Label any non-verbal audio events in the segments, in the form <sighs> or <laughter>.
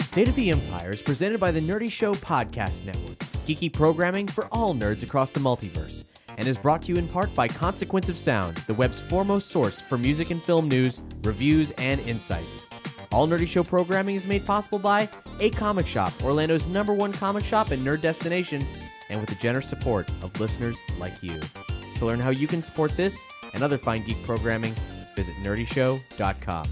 State of the Empire is presented by the Nerdy Show Podcast Network, geeky programming for all nerds across the multiverse, and is brought to you in part by Consequence of Sound, the web's foremost source for music and film news, reviews, and insights. All Nerdy Show programming is made possible by A Comic Shop, Orlando's number one comic shop and nerd destination, and with the generous support of listeners like you. To learn how you can support this and other fine geek programming, visit nerdyshow.com.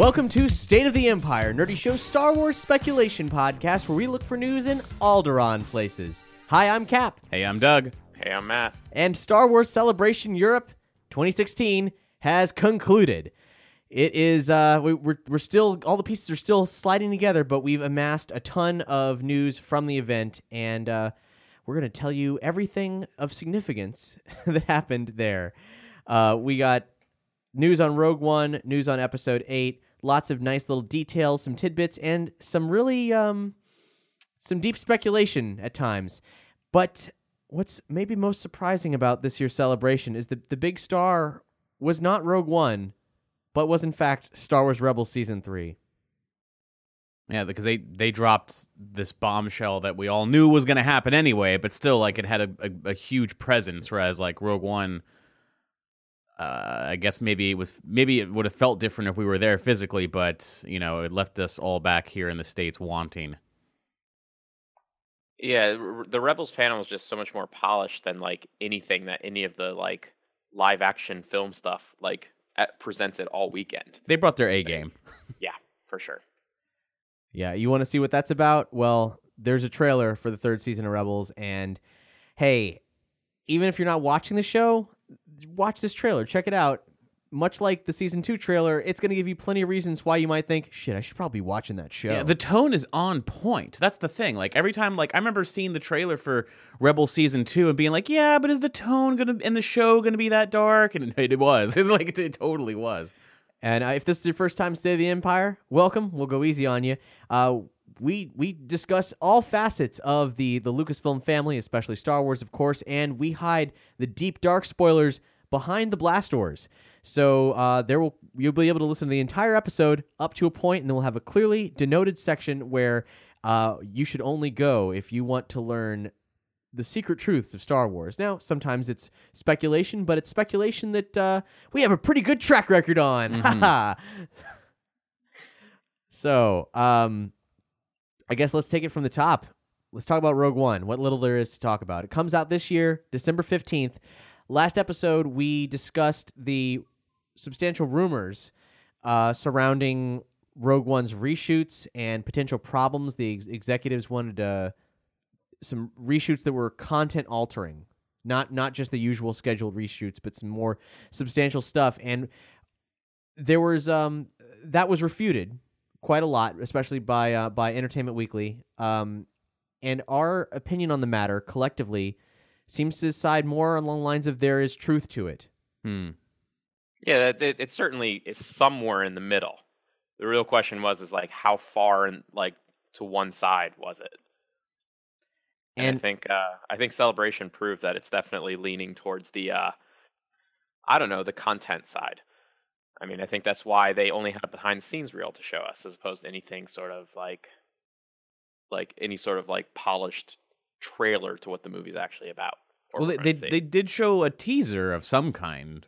Welcome to State of the Empire, Nerdy Show Star Wars speculation podcast, where we look for news in Alderaan places. Hi, I'm Cap, Hey, I'm Doug. Hey, I'm Matt. and Star Wars Celebration Europe 2016 has concluded. It is uh, we, we're we're still all the pieces are still sliding together, but we've amassed a ton of news from the event, and uh, we're gonna tell you everything of significance <laughs> that happened there. Uh, we got news on Rogue One, news on Episode Eight, lots of nice little details, some tidbits, and some really um, some deep speculation at times. But what's maybe most surprising about this year's celebration is that the big star was not Rogue One, but was in fact Star Wars Rebels Season 3. Yeah, because they they dropped this bombshell that we all knew was going to happen anyway, but still, like it had a, a, a huge presence. Whereas like Rogue One, uh, I guess maybe it was maybe it would have felt different if we were there physically, but you know it left us all back here in the states wanting. Yeah, the Rebels panel was just so much more polished than like anything that any of the like live action film stuff like at, presented all weekend. They brought their A game. Yeah, for sure. Yeah, you want to see what that's about? Well, there's a trailer for the third season of Rebels, and hey, even if you're not watching the show, watch this trailer. Check it out. Much like the season two trailer, it's going to give you plenty of reasons why you might think, shit, I should probably be watching that show. Yeah, the tone is on point. That's the thing. Like every time, like I remember seeing the trailer for Rebel season two and being like, "Yeah, but is the tone gonna in the show gonna be that dark?" And <laughs> it, was. <laughs> like it, it totally was. And uh, if this is your first time to State of the Empire, welcome. We'll go easy on you. Uh, we we discuss all facets of the the Lucasfilm family, especially Star Wars, of course, and we hide the deep dark spoilers behind the blast doors. So uh, there will you'll be able to listen to the entire episode up to a point, and then we'll have a clearly denoted section where uh, you should only go if you want to learn the secret truths of Star Wars. Now, sometimes it's speculation, but it's speculation that uh, we have a pretty good track record on. Haha. <laughs> so, um, I guess let's take it from the top. Let's talk about Rogue One. What little there is to talk about. It comes out this year, December fifteenth. Last episode, we discussed the substantial rumors uh, surrounding Rogue One's reshoots and potential problems. The ex- executives wanted some reshoots that were content altering, not not just the usual scheduled reshoots, but some more substantial stuff. And there was um that was refuted quite a lot, especially by uh, by Entertainment Weekly. Um, and our opinion on the matter collectively seems to side more along the lines of there is truth to it. Hmm. Yeah, it, it, it certainly is somewhere in the middle. The real question was is like how far and like to one side was it? And, And I think uh, I think Celebration proved that it's definitely leaning towards the uh, I don't know the content side. I mean, I think that's why they only had a behind the scenes reel to show us, as opposed to anything sort of like like any sort of like polished trailer to what the movie's actually about. Well, they they, they did show a teaser of some kind,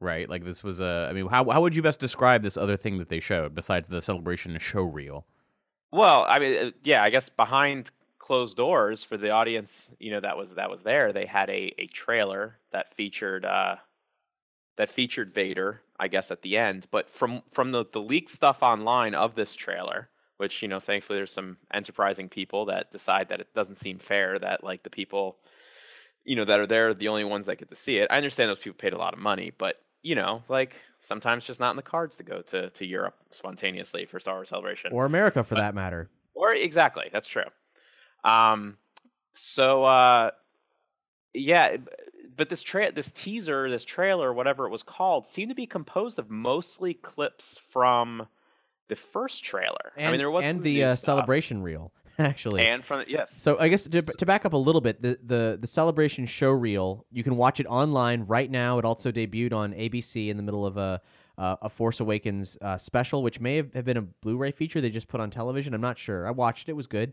right? Like this was a. I mean, how how would you best describe this other thing that they showed besides the celebration show reel? Well, I mean, uh, yeah, I guess behind closed doors for the audience, you know, that was that was there. They had a a trailer that featured uh that featured Vader, I guess at the end, but from from the the leaked stuff online of this trailer, which, you know, thankfully there's some enterprising people that decide that it doesn't seem fair that like the people you know that are there are the only ones that get to see it. I understand those people paid a lot of money, but you know, like sometimes just not in the cards to go to to Europe spontaneously for Star Wars Celebration. Or America, for that matter. Or exactly, that's true. Um, so uh, yeah, but this tra- this teaser, this trailer, whatever it was called, seemed to be composed of mostly clips from the first trailer. And, I mean, there was and the uh, celebration reel <laughs> actually. and from yes, So I guess to, to back up a little bit, the, the the celebration show reel you can watch it online right now. It also debuted on ABC in the middle of a uh, a Force Awakens uh, special, which may have, have been a Blu-ray feature they just put on television. I'm not sure. I watched it; it was good.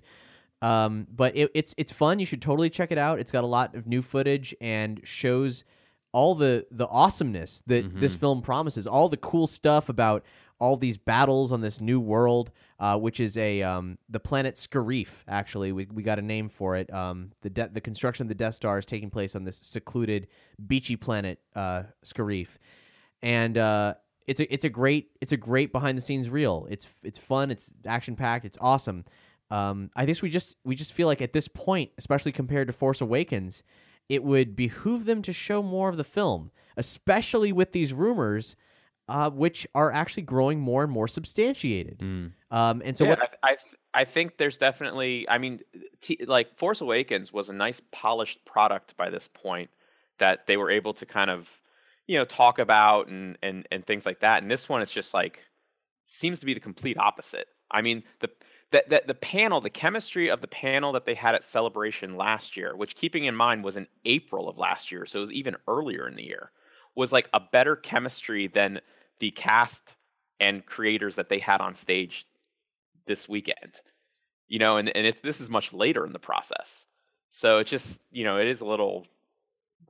Um, but it, it's it's fun. You should totally check it out. It's got a lot of new footage and shows all the the awesomeness that this film promises. All the cool stuff about all these battles on this new world, uh, which is a um, the planet Scarif. Actually, we, we got a name for it. Um, the de- the construction of the Death Star is taking place on this secluded, beachy planet uh, Scarif, and uh, it's a it's a great it's a great behind the scenes reel. It's it's fun. It's action packed. It's awesome. Um, I guess we just we just feel like at this point, especially compared to Force Awakens, it would behoove them to show more of the film, especially with these rumors, uh, which are actually growing more and more substantiated. Mm. Um, and so yeah, what? I, I th- I think there's definitely. I mean, t- like Force Awakens was a nice polished product by this point that they were able to kind of, you know, talk about and and and things like that. And this one, it's just like seems to be the complete opposite. I mean, the the, the, the panel, the chemistry of the panel that they had at Celebration last year, which keeping in mind was in April of last year, so it was even earlier in the year, was like a better chemistry than the cast and creators that they had on stage this weekend. You know, and, and it's this is much later in the process. So it's just, you know, it is a little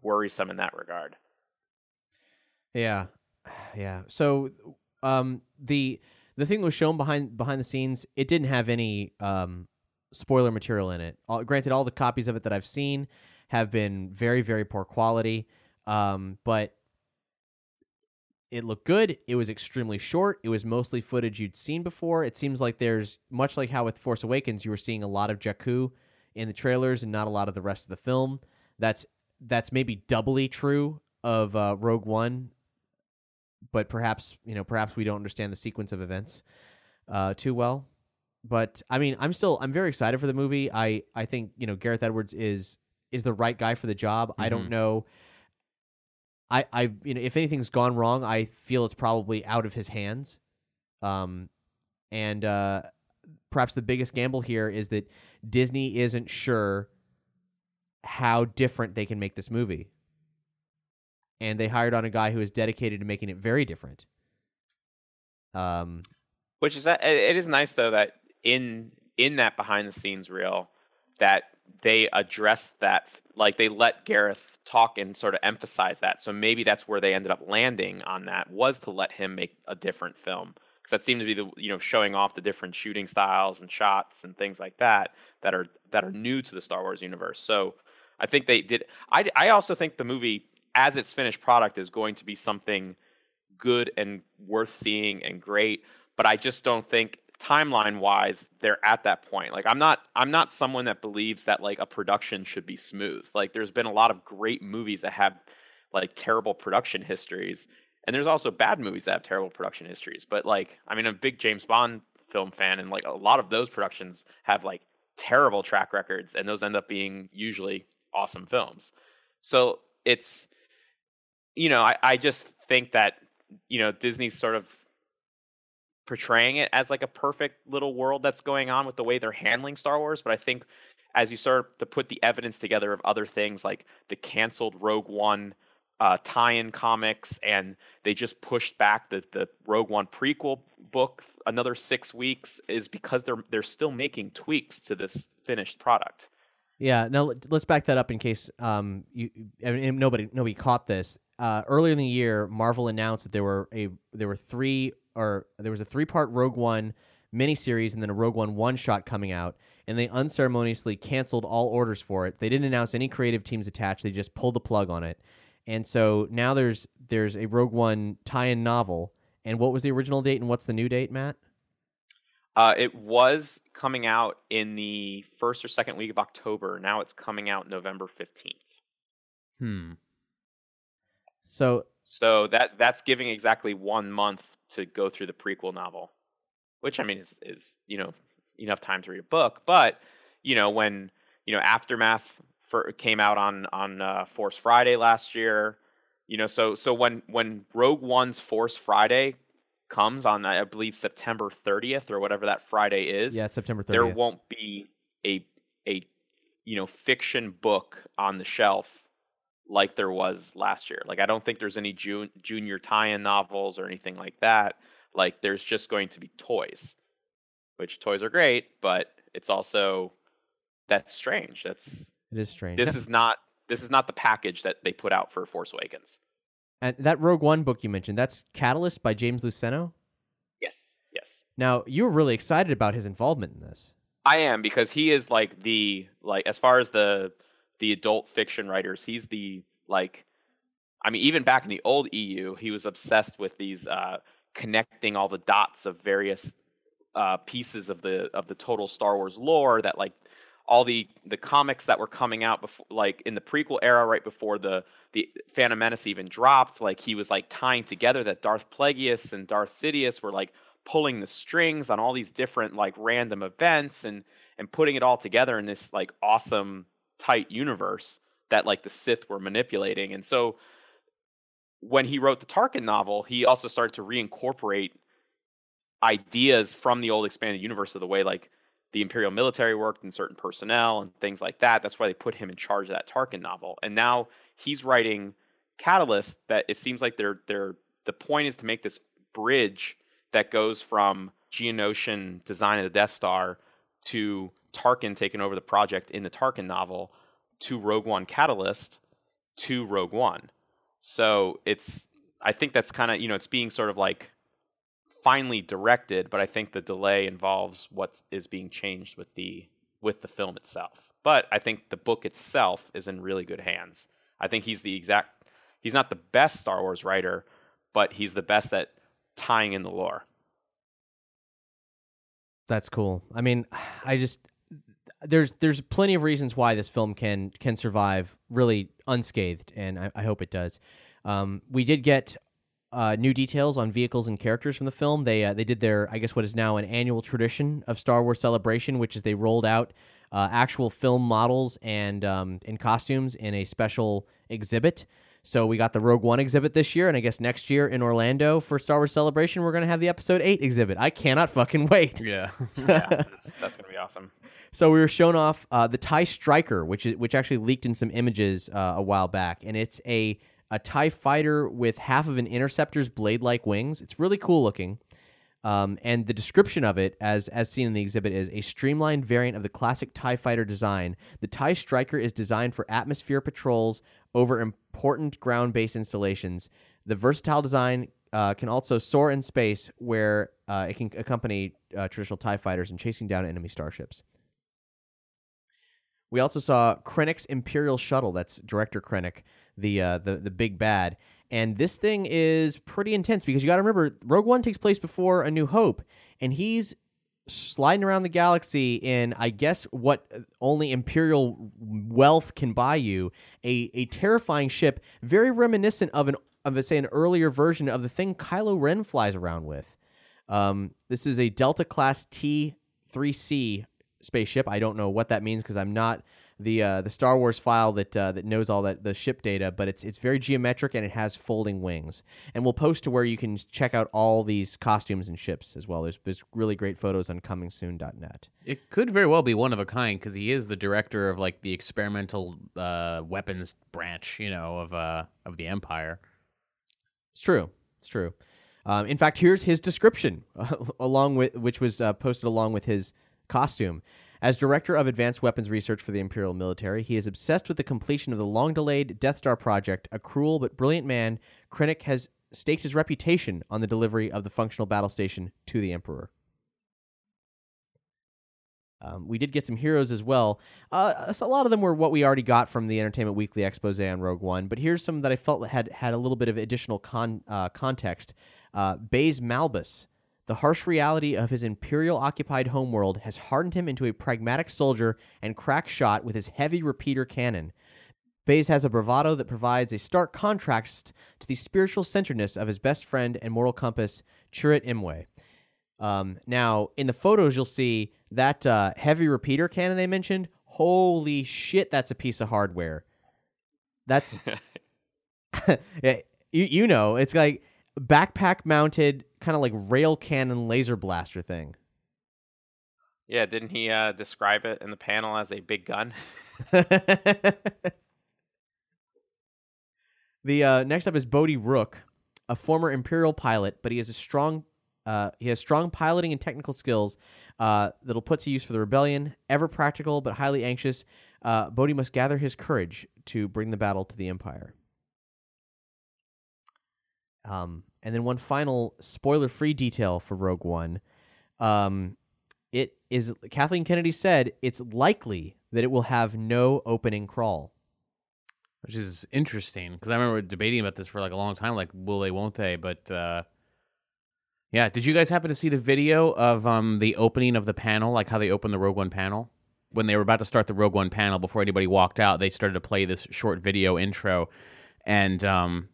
worrisome in that regard. Yeah, <sighs> yeah. So, um, the the thing was shown behind behind the scenes, it didn't have any um spoiler material in it. All, granted, all the copies of it that I've seen have been very very poor quality. Um, but it looked good. It was extremely short. It was mostly footage you'd seen before. It seems like there's much like how with Force Awakens, you were seeing a lot of Jakku in the trailers and not a lot of the rest of the film. That's that's maybe doubly true of uh, Rogue One, but perhaps you know perhaps we don't understand the sequence of events uh, too well. But I mean, I'm still I'm very excited for the movie. I I think you know Gareth Edwards is is the right guy for the job. I don't Mhm. know. I I you know if anything's gone wrong, I feel it's probably out of his hands. Um, and uh, perhaps the biggest gamble here is that Disney isn't sure how different they can make this movie. And they hired on a guy who is dedicated to making it very different. Um, Which is that it is nice though that in in that behind the scenes reel that they address that like they let Gareth talk and sort of emphasize that. So maybe that's where they ended up landing on that was to let him make a different film because that seemed to be the you know showing off the different shooting styles and shots and things like that that are that are new to the Star Wars universe. So I think they did. I I also think the movie as its finished product is going to be something good and worth seeing and great but I just don't think timeline wise they're at that point. Like I'm not I'm not someone that believes that like a production should be smooth. Like there's been a lot of great movies that have like terrible production histories and there's also bad movies that have terrible production histories. But like I mean I'm a big James Bond film fan and like a lot of those productions have like terrible track records and those end up being usually awesome films. So it's you know, I, I just think that, you know, Disney's sort of portraying it as like a perfect little world that's going on with the way they're handling Star Wars. But I think as you start to put the evidence together of other things like the canceled Rogue One uh, tie-in comics, and they just pushed back the the Rogue One prequel book another six weeks, is because they're they're still making tweaks to this finished product. Yeah. Now let- let's back that up in case um you nobody nobody caught this. Uh, earlier in the year, Marvel announced that there were a there were three or there was a three part Rogue One miniseries and then a Rogue One one shot coming out, and they unceremoniously canceled all orders for it. They didn't announce any creative teams attached. They just pulled the plug on it, and so now there's there's a Rogue One tie-in novel. And what was the original date and what's the new date, Matt? Uh, it was coming out in the first or second week of October. Now it's coming out November fifteenth. Hmm. So So that that's giving exactly one month to go through the prequel novel, which I mean is is you know enough time to read a book. But you know when you know aftermath for, came out on on uh, Force Friday last year, you know so so when when Rogue One's Force Friday comes on, I believe September 30th or whatever that Friday is, Yeah, September 30th. there won't be a a you know fiction book on the shelf like there was last year. Like I don't think there's any jun- junior tie-in novels or anything like that. Like there's just going to be toys, which toys are great, but it's also that's strange. That's It is strange. this <laughs> is not this is not the package that they put out for Force Awakens. And that Rogue One book you mentioned, that's Catalyst by James Luceno. Yes. Yes. Now, you were really excited about his involvement in this. I am because he is like the like as far as the the adult fiction writers, he's the like I mean even back in the old EU, he was obsessed with these uh connecting all the dots of various uh pieces of the of the total Star Wars lore that like all the the comics that were coming out before like in the prequel era right before the the Phantom Menace even dropped, like he was like tying together that Darth Plagueis and Darth Sidious were like pulling the strings on all these different like random events and and putting it all together in this like awesome tight universe that like the Sith were manipulating. And so when he wrote the Tarkin novel, he also started to reincorporate ideas from the old expanded universe of the way like the Imperial military worked and certain personnel and things like that. That's why they put him in charge of that Tarkin novel. And now he's writing Catalyst that it seems like they're they're the point is to make this bridge that goes from Geonosian design of the Death Star to Tarkin taking over the project in the Tarkin novel to Rogue One Catalyst to Rogue One. So it's I think that's kind of you know it's being sort of like finally directed, but I think the delay involves what is being changed with the with the film itself. But I think the book itself is in really good hands. I think he's the exact he's not the best Star Wars writer, but he's the best at tying in the lore. That's cool. I mean, I just there's there's plenty of reasons why this film can can survive really unscathed, and I, I hope it does. Um, we did get uh, new details on vehicles and characters from the film. They uh, they did their I guess what is now an annual tradition of Star Wars Celebration, which is they rolled out uh, actual film models and um, and costumes in a special exhibit. So we got the Rogue One exhibit this year, and I guess next year in Orlando for Star Wars Celebration, we're gonna have the Episode Eight exhibit. I cannot fucking <laughs> wait. Yeah. <laughs> Yeah, that's, <laughs> that's gonna be awesome. So we were shown off uh, the Tie Striker, which is which actually leaked in some images uh, a while back, and it's a a Tie fighter with half of an interceptor's blade-like wings. It's really cool looking. Um, and the description of it, as as seen in the exhibit, is a streamlined variant of the classic Tie fighter design. The Tie Striker is designed for atmosphere patrols over important ground-based installations. The versatile design uh, can also soar in space, where uh, it can accompany uh, traditional Tie fighters in chasing down enemy starships. We also saw Krennic's Imperial Shuttle. That's Director Krennic, the uh, the the big bad. And this thing is pretty intense because you got to remember Rogue One takes place before A New Hope, and he's sliding around the galaxy in I guess what only Imperial wealth can buy you a a terrifying ship, very reminiscent of an of say an earlier version of the thing Kylo Ren flies around with. Um, this is a Delta class T three C spaceship. I don't know what that means because I'm not the uh, the Star Wars file that uh, that knows all that the ship data, but it's it's very geometric and it has folding wings. And we'll post to where you can check out all these costumes and ships as well. There's there's really great photos on comingsoon.net. It could very well be one of a kind because he is the director of like the experimental uh, weapons branch, you know, of uh of the Empire. It's true. It's true. Um, in fact, here's his description, <laughs> along with which was uh, posted along with his costume. As director of advanced weapons research for the Imperial military, he is obsessed with the completion of the long-delayed Death Star project. A cruel but brilliant man, Krennic has staked his reputation on the delivery of the functional battle station to the Emperor. Um, we did get some heroes as well. Uh, so a lot of them were what we already got from the Entertainment Weekly expose on Rogue One, but here's some that I felt had had a little bit of additional con- uh, context. Uh, Baze Malbus, the harsh reality of his imperial occupied homeworld, has hardened him into a pragmatic soldier and crack shot with his heavy repeater cannon. Baze has a bravado that provides a stark contrast to the spiritual centeredness of his best friend and moral compass, Chirrut Imwe. Um, now, in the photos, you'll see that uh, heavy repeater cannon they mentioned. Holy shit, that's a piece of hardware. That's yeah, <laughs> <laughs> you, you know, it's like backpack mounted kind of like rail cannon laser blaster thing. Yeah, didn't he uh, describe it in the panel as a big gun? <laughs> the uh, next up is Bodhi Rook, a former Imperial pilot, but he has a strong uh, he has strong piloting and technical skills uh, that'll put to use for the rebellion. Ever practical but highly anxious, uh, Bodhi must gather his courage to bring the battle to the Empire. Um, and then one final spoiler-free detail for Rogue One. Um, it is Kathleen Kennedy said it's likely that it will have no opening crawl. which is interesting because I remember debating about this for like a long time. Like, will they? Won't they? But uh, yeah, did you guys happen to see the video of um the opening of the panel? Like how they opened the Rogue One panel when they were about to start the Rogue One panel before anybody walked out. They started to play this short video intro, and um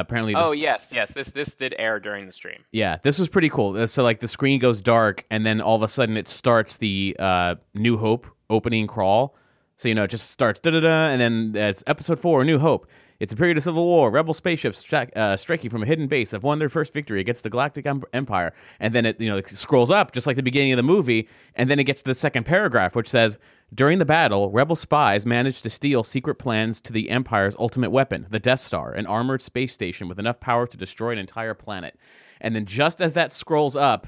apparently, this, oh yes, yes. This this did air during the stream. yeah, this was pretty cool. So like the screen goes dark, and then all of a sudden it starts the uh, New Hope opening crawl. So you know it just starts da da da, and then it's episode four, New Hope. It's a period of civil war. Rebel spaceships uh, striking from a hidden base have won their first victory against the Galactic em- Empire. And then it you know it scrolls up just like the beginning of the movie, and then it gets to the second paragraph, which says. During the battle, rebel spies managed to steal secret plans to the Empire's ultimate weapon, the Death Star, an armored space station with enough power to destroy an entire planet. And then just as that scrolls up,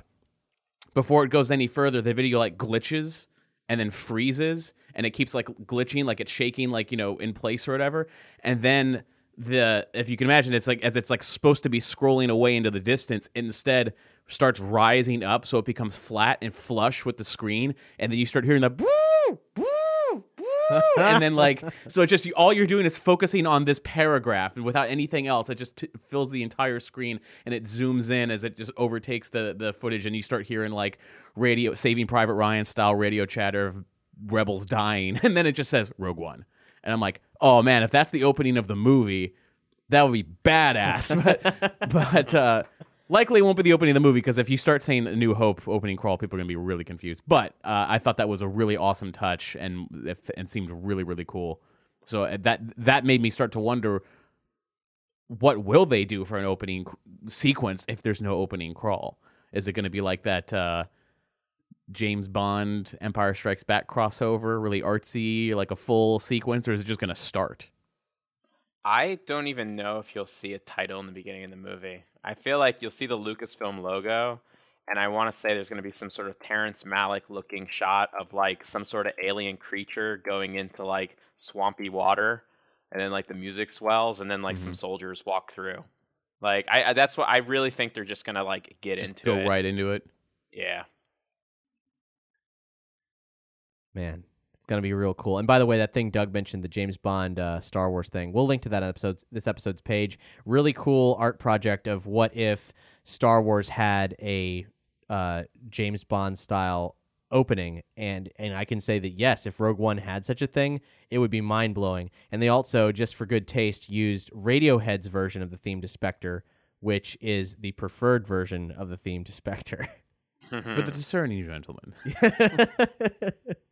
before it goes any further, the video like glitches and then freezes and it keeps like glitching, like it's shaking, like, you know, in place or whatever. And then the if you can imagine it's like as it's like supposed to be scrolling away into the distance, it instead starts rising up so it becomes flat and flush with the screen, and then you start hearing the "Boo, boo, boo," and then like <laughs> so it's just you, all you're doing is focusing on this paragraph and without anything else. It just t- fills the entire screen and it zooms in as it just overtakes the the footage. And you start hearing like radio saving private ryan style radio chatter of rebels dying <laughs> and then it just says rogue one. And i'm like oh man if that's the opening of the movie that would be badass. <laughs> But <laughs> but uh likely it won't be the opening of the movie because if you start saying a new hope opening crawl people are going to be really confused. But uh, i thought that was a really awesome touch and it- and seemed really really cool. So uh, that that made me start to wonder what will they do for an opening sequence if there's no opening crawl? Is it going to be like that uh James Bond Empire Strikes Back crossover, really artsy, like a full sequence, or is it just going to start? I don't even know if you'll see a title in the beginning of the movie. I feel like you'll see the Lucasfilm logo, and I want to say there's going to be some sort of Terrence Malick looking shot of like some sort of alien creature going into like swampy water, and then like the music swells, and then like some Mhm. soldiers walk through. Like I, I, that's what I really think they're just gonna like get Just into go it. right into it. Yeah. Man, it's gonna be real cool. And by the way, that thing Doug mentioned, the James Bond uh, Star Wars thing, we'll link to that on episodes this episode's page. Really cool art project of what if Star Wars had a uh, James Bond style opening, and and I can say that yes, if Rogue One had such a thing, it would be mind blowing. And they also, just for good taste, used Radiohead's version of the theme to Spectre, which is the preferred version of the theme to Spectre. <laughs> For the <laughs> discerning gentleman. <laughs>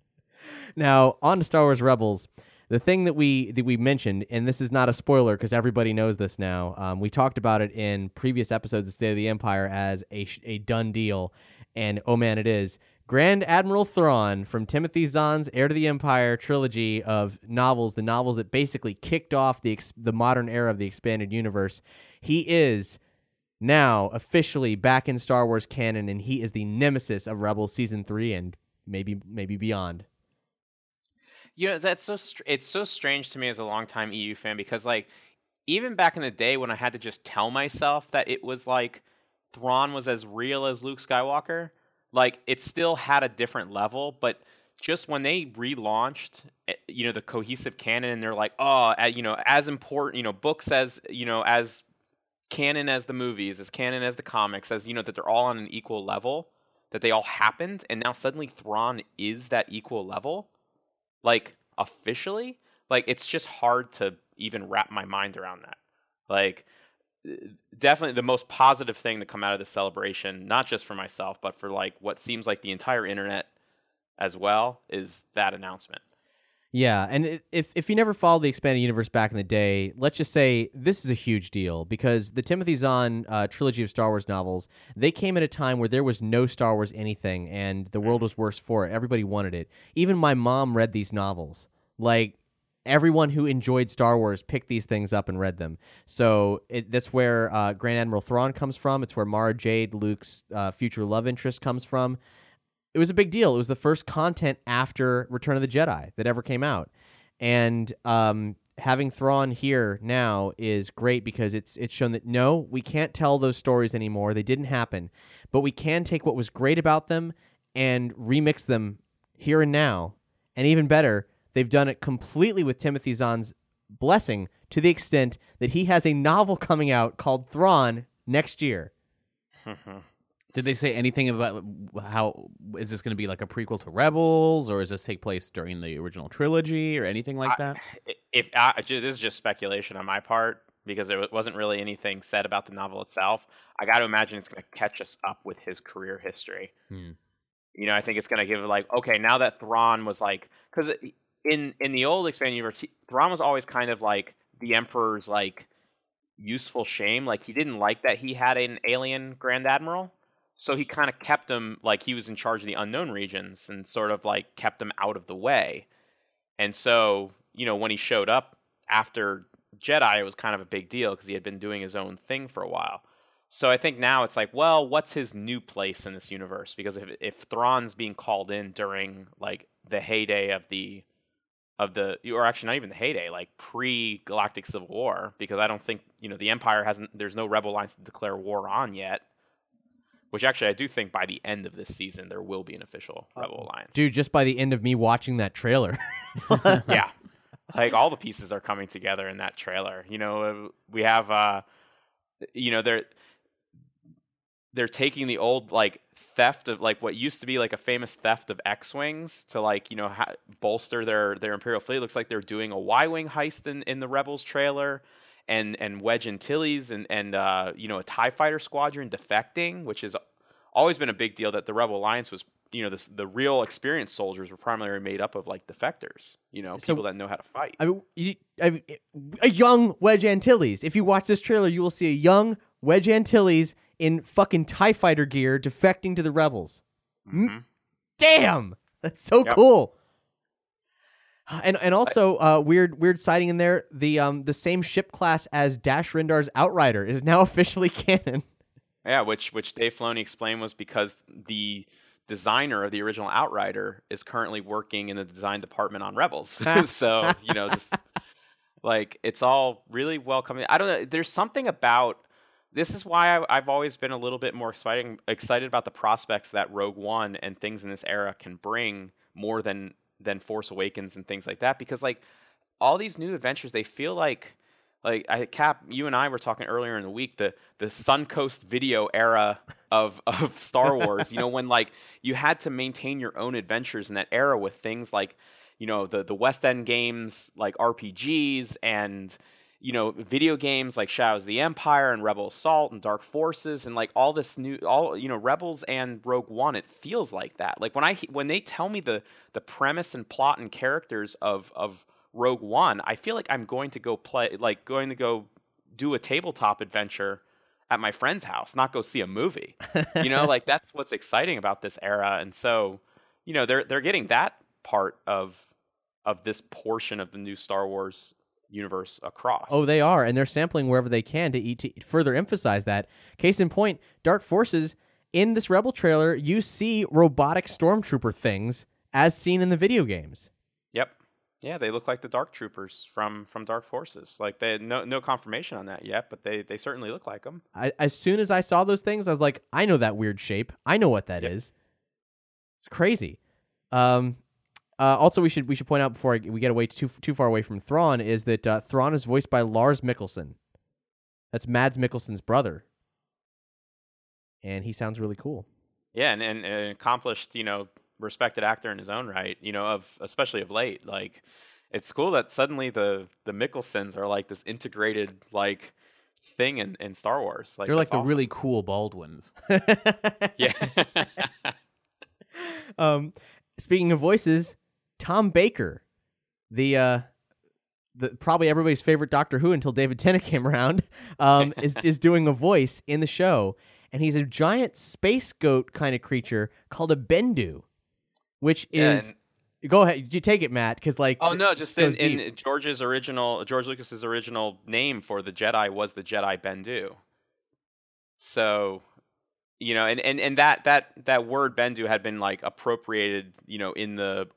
now, on to Star Wars Rebels. The thing that we that we mentioned, and this is not a spoiler because everybody knows this now. Um, we talked about it in previous episodes of State of the Empire as a a done deal, and oh man, it is. Grand Admiral Thrawn from Timothy Zahn's Heir to the Empire trilogy of novels, the novels that basically kicked off the ex- the modern era of the expanded universe. He is now officially back in Star Wars canon, and he is the nemesis of Rebels season three and maybe maybe beyond. You know, that's so str- it's so strange to me as a longtime EU fan because like even back in the day when I had to just tell myself that it was like Thrawn was as real as Luke Skywalker, like it still had a different level, but just when they relaunched eh, you know the cohesive canon and they're like, "Oh, you know, as important, you know, books as, you know, as canon as the movies, as canon as the comics, as you know that they're all on an equal level, that they all happened and now suddenly Thrawn is that equal level." Like officially like it's just hard to even wrap my mind around that. Like uh, definitely the most positive thing to come out of the celebration not just for myself but for like what seems like the entire internet as well is that announcement Yeah, and if if you never followed the expanded universe back in the day, let's just say this is a huge deal because the Timothy Zahn uh, trilogy of Star Wars novels they came at a time where there was no Star Wars anything, and the world was worse for it. Everybody wanted it. Even my mom read these novels. Like everyone who enjoyed Star Wars picked these things up and read them. So it, that's where uh, Grand Admiral Thrawn comes from. It's where Mara Jade, Luke's uh, future love interest, comes from it was a big deal. It was the first content after Return of the Jedi that ever came out, and um, having Thrawn here now is great because it's it's shown that no, we can't tell those stories anymore. They didn't happen, but we can take what was great about them and remix them here and now, and even better, they've done it completely with Timothy Zahn's blessing to the extent that he has a novel coming out called Thrawn next year. <laughs> Did they say anything about how is this going to be like a prequel to Rebels, or does this take place during the original trilogy, or anything like that? If I, this is just speculation on my part because there wasn't really anything said about the novel itself, I got to imagine it's going to catch us up with his career history. Hmm. You know, I think it's going to give like okay, now that Thrawn was like because in in the old expanded universe, Thrawn was always kind of like the Emperor's like useful shame. Like he didn't like that he had an alien Grand Admiral. So he kind of kept him like he was in charge of the unknown regions and sort of like kept him out of the way. And so, you know, when he showed up after Jedi, it was kind of a big deal because he had been doing his own thing for a while. So I think now it's like, well, what's his new place in this universe? Because if if Thrawn's being called in during like the heyday of the of the or actually not even the heyday, like pre Galactic Civil War, because I don't think, you know, the Empire hasn't there's no rebel lines to declare war on yet. Which actually I do think by the end of this season there will be an official rebel alliance. Dude, just by the end of me watching that trailer. <laughs> yeah <laughs> like all the pieces are coming together in that trailer you know uh, we have uh you know they're they're taking the old like theft of like what used to be like a famous theft of X-wings to like you know ha- bolster their their imperial fleet looks like they're doing a Y-wing heist in in the rebels trailer and and Wedge Antilles and and uh you know a tie fighter squadron defecting which has always been a big deal that the rebel alliance was you know this, the real experienced soldiers were primarily made up of like defectors you know So- people that know how to fight I mean, you, I mean, a young Wedge Antilles. If you watch this trailer, you will see a young Wedge Antilles in fucking Tie Fighter gear defecting to the rebels. Mhm. Damn, that's so Yep. cool. And and also uh, weird weird sighting in there. The um the same ship class as Dash Rendar's Outrider is now <laughs> officially canon. Yeah, which which Dave Filoni explained was because the designer of the original Outrider is currently working in the design department on Rebels. <laughs> <laughs> so you know, just, like it's all really well coming. I don't know. There's something about this is why I, I've always been a little bit more exciting excited about the prospects that Rogue One and things in this era can bring more than than Force Awakens and things like that. Because like all these new adventures, they feel like like I Cap, you and I were talking earlier in the week the the Suncoast video era of <laughs> of Star Wars. you know when like you had to maintain your own adventures in that era with things like you know the the West End games like RPGs and you know video games like Shadows of the Empire and Rebel Assault and Dark Forces and like all this new all you know Rebels and Rogue One. It feels like that. Like when I when they tell me the the premise and plot and characters of of Rogue One, I feel like I'm going to go play, like going to go do a tabletop adventure at my friend's house, not go see a movie. You know, like that's what's exciting about this era. And so, you know, they're they're getting that part of of this portion of the new Star Wars universe across. Oh, they are, and they're sampling wherever they can to, eat, to further emphasize that. Case in point, Dark Forces in this Rebel trailer, you see robotic stormtrooper things as seen in the video games. Yep. Yeah, they look like the Dark Troopers from from Dark Forces. Like they no no confirmation on that yet, but they they certainly look like them. I, as soon as I saw those things, I was like, I know that weird shape. I know what that is. Yep. It's crazy. Um, uh, also, we should we should point out before I, we get away too too far away from Thrawn is that uh, Thrawn is voiced by Lars Mikkelsen. That's Mads Mikkelsen's brother, and he sounds really cool. Yeah, and, and an accomplished, you know, respected actor in his own right, you know, of especially of late. Like it's cool that suddenly the the Mikkelsens are like this integrated like thing in, in Star Wars. Like They're like that's the really cool Baldwins. awesome. yeah. <laughs> <laughs> <laughs> um, speaking of voices, Tom Baker the uh, the probably everybody's favorite Doctor Who until David Tennant <laughs> came around, um, is <laughs> is doing a voice in the show, and he's a giant space goat kind of creature called a Bendu, which Yeah, is. Go ahead, you take it, Matt, because like. Oh no, just in, in George's original George Lucas's original name for the Jedi was the Jedi Bendu. So, you know, and, and, and that that that word Bendu had been like appropriated, you know, in the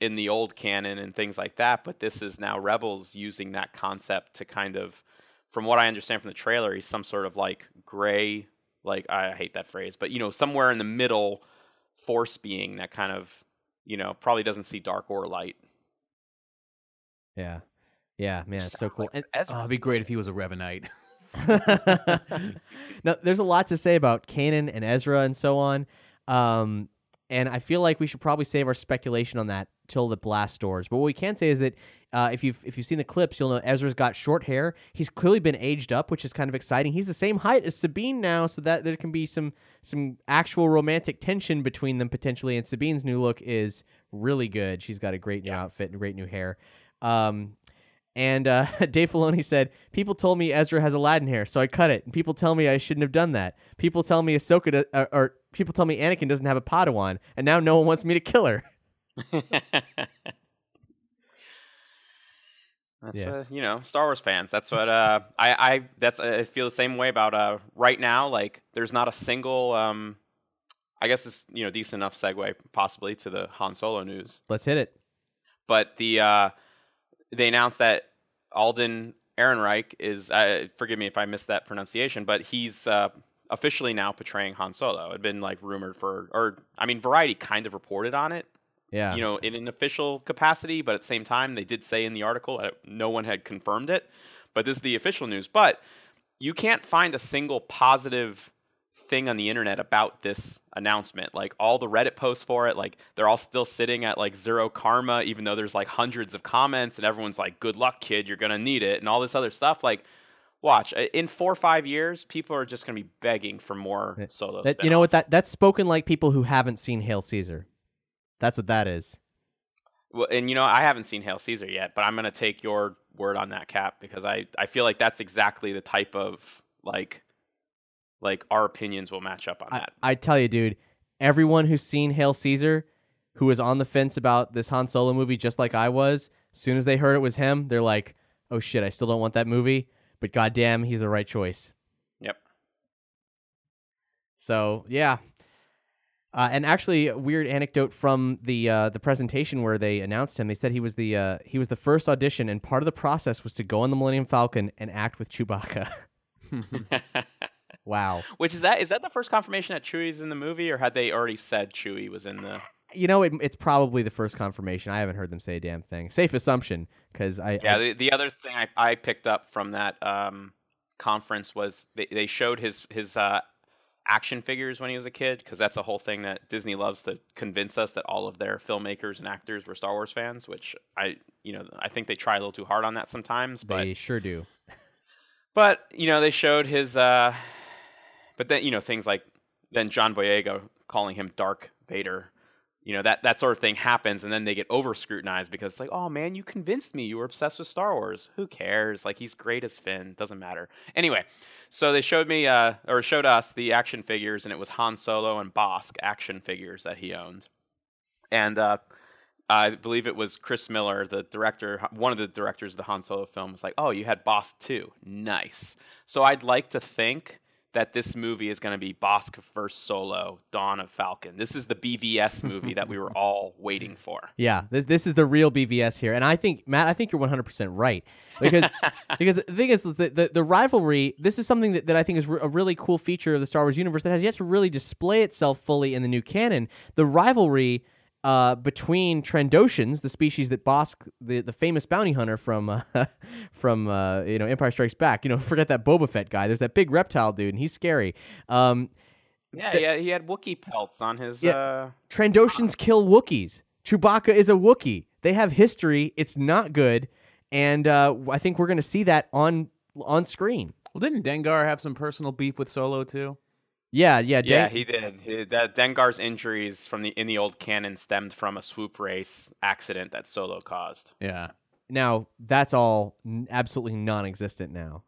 in the old canon and things like that, but this is now Rebels using that concept to kind of from what I understand from the trailer, he's some sort of like gray like I hate that phrase, but you know, somewhere in the middle force being that kind of, you know, probably doesn't see dark or light. Yeah, yeah, man, it's so cool. like And Oh, it'd be great if he was a Revanite. <laughs> now, there's a lot to say about Kanan and Ezra and so on. Um, and I feel like we should probably save our speculation on that till the blast doors. But what we can say is that uh, if you've if you've seen the clips, you'll know Ezra's got short hair. He's clearly been aged up, which is kind of exciting. He's the same height as Sabine now, so that there can be some some actual romantic tension between them potentially. And Sabine's new look is really good. She's got a great new outfit and great new hair. Um, and uh, <laughs> Dave Filoni said, "People told me Ezra has Aladdin hair, so I cut it. And people tell me I shouldn't have done that. People tell me Ahsoka, do- or, or people tell me Anakin doesn't have a Padawan, and now no one wants me to kill her." <laughs> <laughs> That's Yeah. you know Star Wars fans. That's what uh, I I that's I feel the same way about uh right now. Like there's not a single um, I guess it's you know decent enough segue possibly to the Han Solo news. Let's hit it. But the uh, they announced that Alden Ehrenreich is uh, forgive me if I missed that pronunciation, but he's uh, officially now portraying Han Solo. It had been like rumored for, or I mean, Variety kind of reported on it, Yeah, you know, in an official capacity, but at the same time, they did say in the article that no one had confirmed it. But this is the official news. But you can't find a single positive thing on the internet about this announcement. Like all the Reddit posts for it, like they're all still sitting at like zero karma, even though there's like hundreds of comments and everyone's like, good luck, kid, you're going to need it, and all this other stuff. Like, watch in four or five years, people are just going to be begging for more solo. that, you know what? That that's spoken like people who haven't seen Hail Caesar. That's what that is. Well, and you know, I haven't seen Hail Caesar yet, but I'm going to take your word on that, Cap, because I, I feel like that's exactly the type of like, like our opinions will match up on I, that. I tell you, dude, everyone who's seen Hail Caesar, who was on the fence about this Han Solo movie, just like I was, as soon as they heard it was him, they're like, "Oh shit, I still don't want that movie." But goddamn, he's the right choice. Yep. So yeah. Uh, and actually, a weird anecdote from the uh, the presentation where they announced him. They said he was the uh, he was the first audition, and part of the process was to go on the Millennium Falcon and act with Chewbacca. <laughs> wow. Which is that? Is that the first confirmation that Chewie's in the movie, or had they already said Chewie was in the? You know, it, it's probably the first confirmation. I haven't heard them say a damn thing. Safe assumption, because I, Yeah. I- The, the other thing I, I picked up from that um, conference was they, they showed his his uh, action figures when he was a kid, because that's a whole thing that Disney loves to convince us that all of their filmmakers and actors were Star Wars fans. Which I you know I think they try a little too hard on that sometimes, but they sure do. But you know, they showed his. uh But then you know things like then John Boyega calling him Dark Vader. You know that that sort of thing happens, and then they get over scrutinized because it's like, oh man, you convinced me you were obsessed with Star Wars. Who cares? Like he's great as Finn, doesn't matter. Anyway, so they showed me uh or showed us the action figures, and it was Han Solo and Bossk action figures that he owned, and uh I believe it was Chris Miller, the director, one of the directors of the Han Solo film, was like, "Oh, you had Bossk too, nice." So I'd like to think that this movie is going to be Bossk versus Solo, Dawn of Falcon. This is the BVS <laughs> movie that we were all waiting for. Yeah, this this is the real BVS here, and I think Matt, I think you're 100 percent right because <laughs> because the thing is the, the the rivalry. This is something that, that I think is a really cool feature of the Star Wars universe that has yet to really display itself fully in the new canon. The rivalry. Uh, between Trandoshans, the species that Bossk, the, the famous bounty hunter from uh, <laughs> from uh, you know Empire Strikes Back, you know, <laughs> forget that Boba Fett guy. There's that big reptile dude, and he's scary. Um, Yeah, The- yeah, he had Wookiee pelts on his. Yeah. Uh, Trandoshans kill Wookiees. Chewbacca is a Wookiee. They have history. It's not good, and uh, I think we're going to see that on on screen. well, didn't Dengar have some personal beef with Solo too? Yeah, yeah, Yeah, he did. He, that Dengar's injuries from the in the old canon stemmed from a swoop race accident that Solo caused. Yeah. now that's all n- absolutely non-existent now.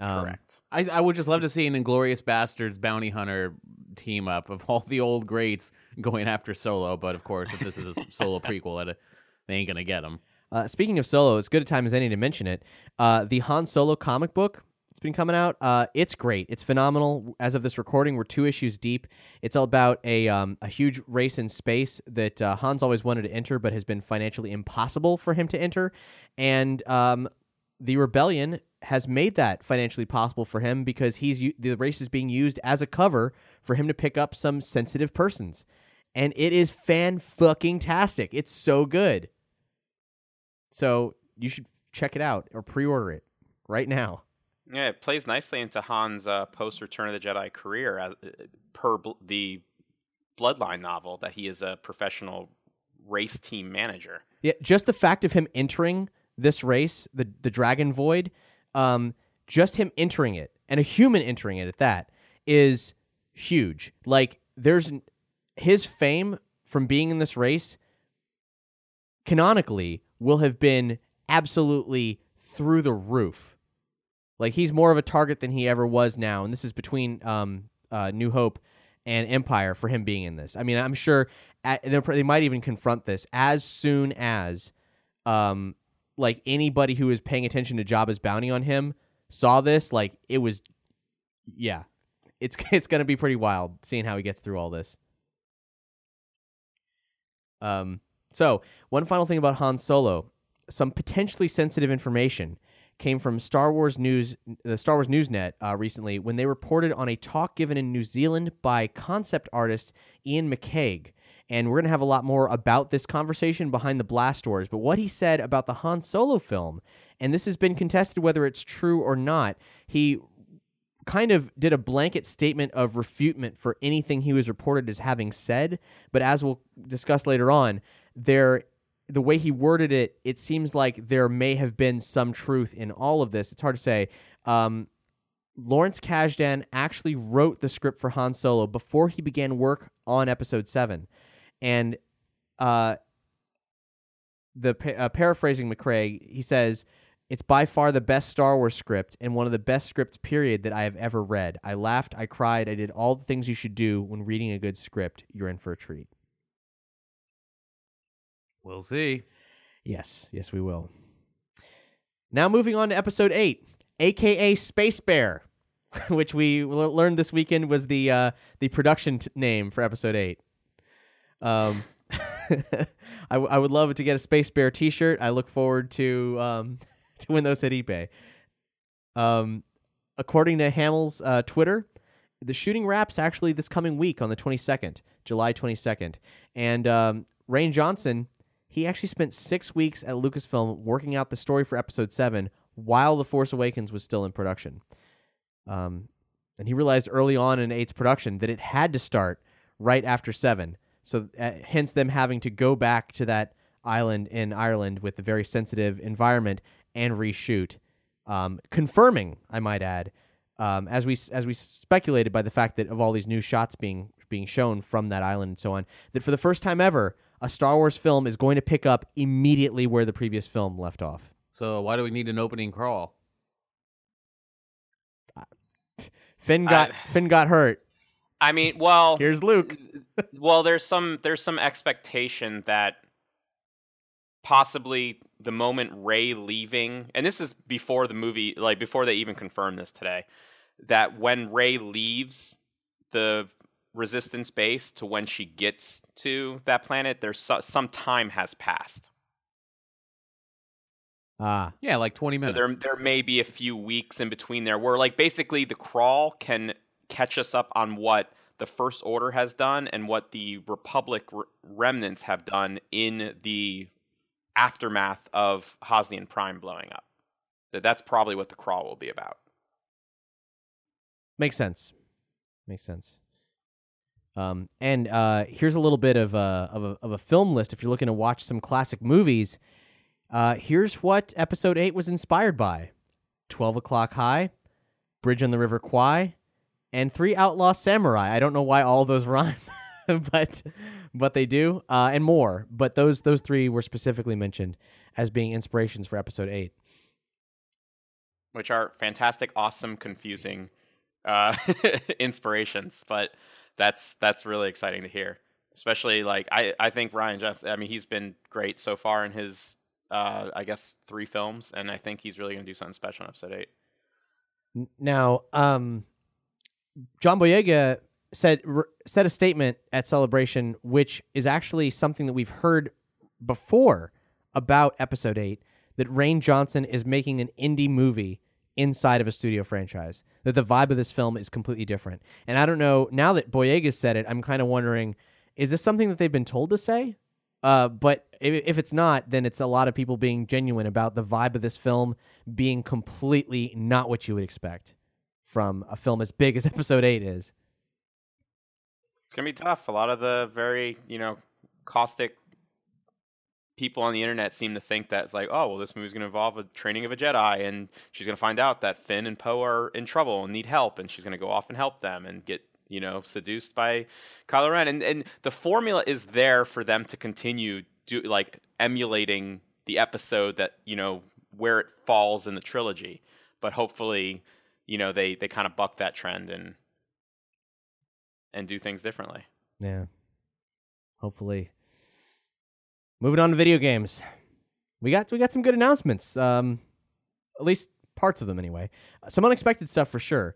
Um, Correct. I, I would just love to see an Inglorious Bastards bounty hunter team up of all the old greats going after Solo. But of course, if this is a <laughs> Solo prequel, that they ain't gonna get him. Uh, speaking of Solo, it's good a time as any to mention it. Uh, the Han Solo comic book, it's been coming out. Uh, it's great. It's phenomenal. As of this recording, we're two issues deep. It's all about a um, a huge race in space that uh, Han's always wanted to enter, but has been financially impossible for him to enter. And um, the rebellion has made that financially possible for him because he's the race is being used as a cover for him to pick up some sensitive persons. And it is fan fucking tastic. It's so good. So you should check it out or pre-order it right now. Yeah, it plays nicely into Han's uh, post Return of the Jedi career as uh, per bl- the Bloodline novel that he is a professional race team manager. Yeah, just the fact of him entering this race, the the Dragon Void, um, just him entering it and a human entering it at that is huge. Like there's his fame from being in this race canonically will have been absolutely through the roof. Like he's more of a target than he ever was now, and this is between um, uh, New Hope and Empire for him being in this. I mean, I'm sure at, they might even confront this as soon as, um, like anybody who is paying attention to Jabba's bounty on him saw this. Like it was, yeah, it's <laughs> it's gonna be pretty wild seeing how he gets through all this. Um, so one final thing about Han Solo, some potentially sensitive information came from Star Wars News, the Star Wars Newsnet uh, recently when they reported on a talk given in New Zealand by concept artist Iain McCaig. And we're going to have a lot more about this conversation behind the blast doors. But what he said about the Han Solo film, and this has been contested whether it's true or not, he kind of did a blanket statement of refutement for anything he was reported as having said. But as we'll discuss later on, there the way he worded it, it seems like there may have been some truth in all of this. It's hard to say. Um, Lawrence Kasdan actually wrote the script for Han Solo before he began work on Episode Seven, and uh, the uh, paraphrasing McCaig, he says. It's by far the best Star Wars script and one of the best scripts, period, that I have ever read. I laughed, I cried, I did all the things you should do when reading a good script. You're in for a treat. We'll see. Yes, yes, we will. Now, moving on to episode eight, aka Space Bear, <laughs> which we learned this weekend was the uh, the production t- name for episode eight. Um, <laughs> I, w- I would love to get a Space Bear T-shirt. I look forward to um, <laughs> to when those at eBay. Um, according to Hamill's uh, Twitter, the shooting wraps actually this coming week on the 22nd, July 22nd, and um, Rian Johnson he actually spent six weeks at Lucasfilm working out the story for Episode Seven while The Force Awakens was still in production. Um, and he realized early on in Eight's production that it had to start right after Seven. So, uh, hence them having to go back to that island in Ireland with the very sensitive environment and reshoot, um, confirming, I might add, um, as we as we speculated by the fact that of all these new shots being being shown from that island and so on, that for the first time ever, a Star Wars film is going to pick up immediately where the previous film left off. So why do we need an opening crawl? <sighs> Finn got I- Finn got hurt. I mean, well, Here's Luke. <laughs> well, there's some there's some expectation that possibly the moment Rey leaving, and this is before the movie, like before they even confirmed this today, that when Rey leaves the resistance base to when she gets to that planet, there's so, some time has passed. Ah, Yeah, like twenty So minutes. there there may be a few weeks in between there where like basically the crawl can catch us up on what the first order has done and what the republic r- remnants have done in the aftermath of Hosnian Prime blowing up. That that's probably what the crawl will be about. makes sense. Makes sense. Um, and uh, here's a little bit of a, of a of a film list. If you're looking to watch some classic movies, uh, here's what Episode Eight was inspired by: Twelve O'clock High, Bridge on the River Kwai, and three outlaw samurai. I don't know why all those <laughs> rhyme, but but they do, uh, and more. But those those three were specifically mentioned as being inspirations for episode eight. which are fantastic, awesome, confusing uh, <laughs> inspirations. But that's that's really exciting to hear. Especially like I, I think Rian Johnson. I mean, he's been great so far in his uh, I guess three films, and I think he's really going to do something special in episode eight. Now, um, John Boyega said said a statement at Celebration, which is actually something that we've heard before about Episode Eight. That Rian Johnson is making an indie movie inside of a studio franchise. That the vibe of this film is completely different. And I don't know. Now that Boyega said it, I'm kind of wondering: is this something that they've been told to say? Uh, but if, if it's not, then it's a lot of people being genuine about the vibe of this film being completely not what you would expect from a film as big as <laughs> Episode Eight is. It's gonna be tough. A lot of the very you know caustic people on the internet seem to think that it's like, oh well, this movie's gonna involve a training of a Jedi, and she's gonna find out that Finn and Poe are in trouble and need help, and she's gonna go off and help them and get you know seduced by Kylo Ren, and and the formula is there for them to continue do like emulating the episode that you know where it falls in the trilogy, but hopefully you know they they kind of buck that trend and and do things differently. Yeah. Hopefully. Moving on to video games. We got we got some good announcements. Um at least parts of them anyway. Some unexpected stuff for sure.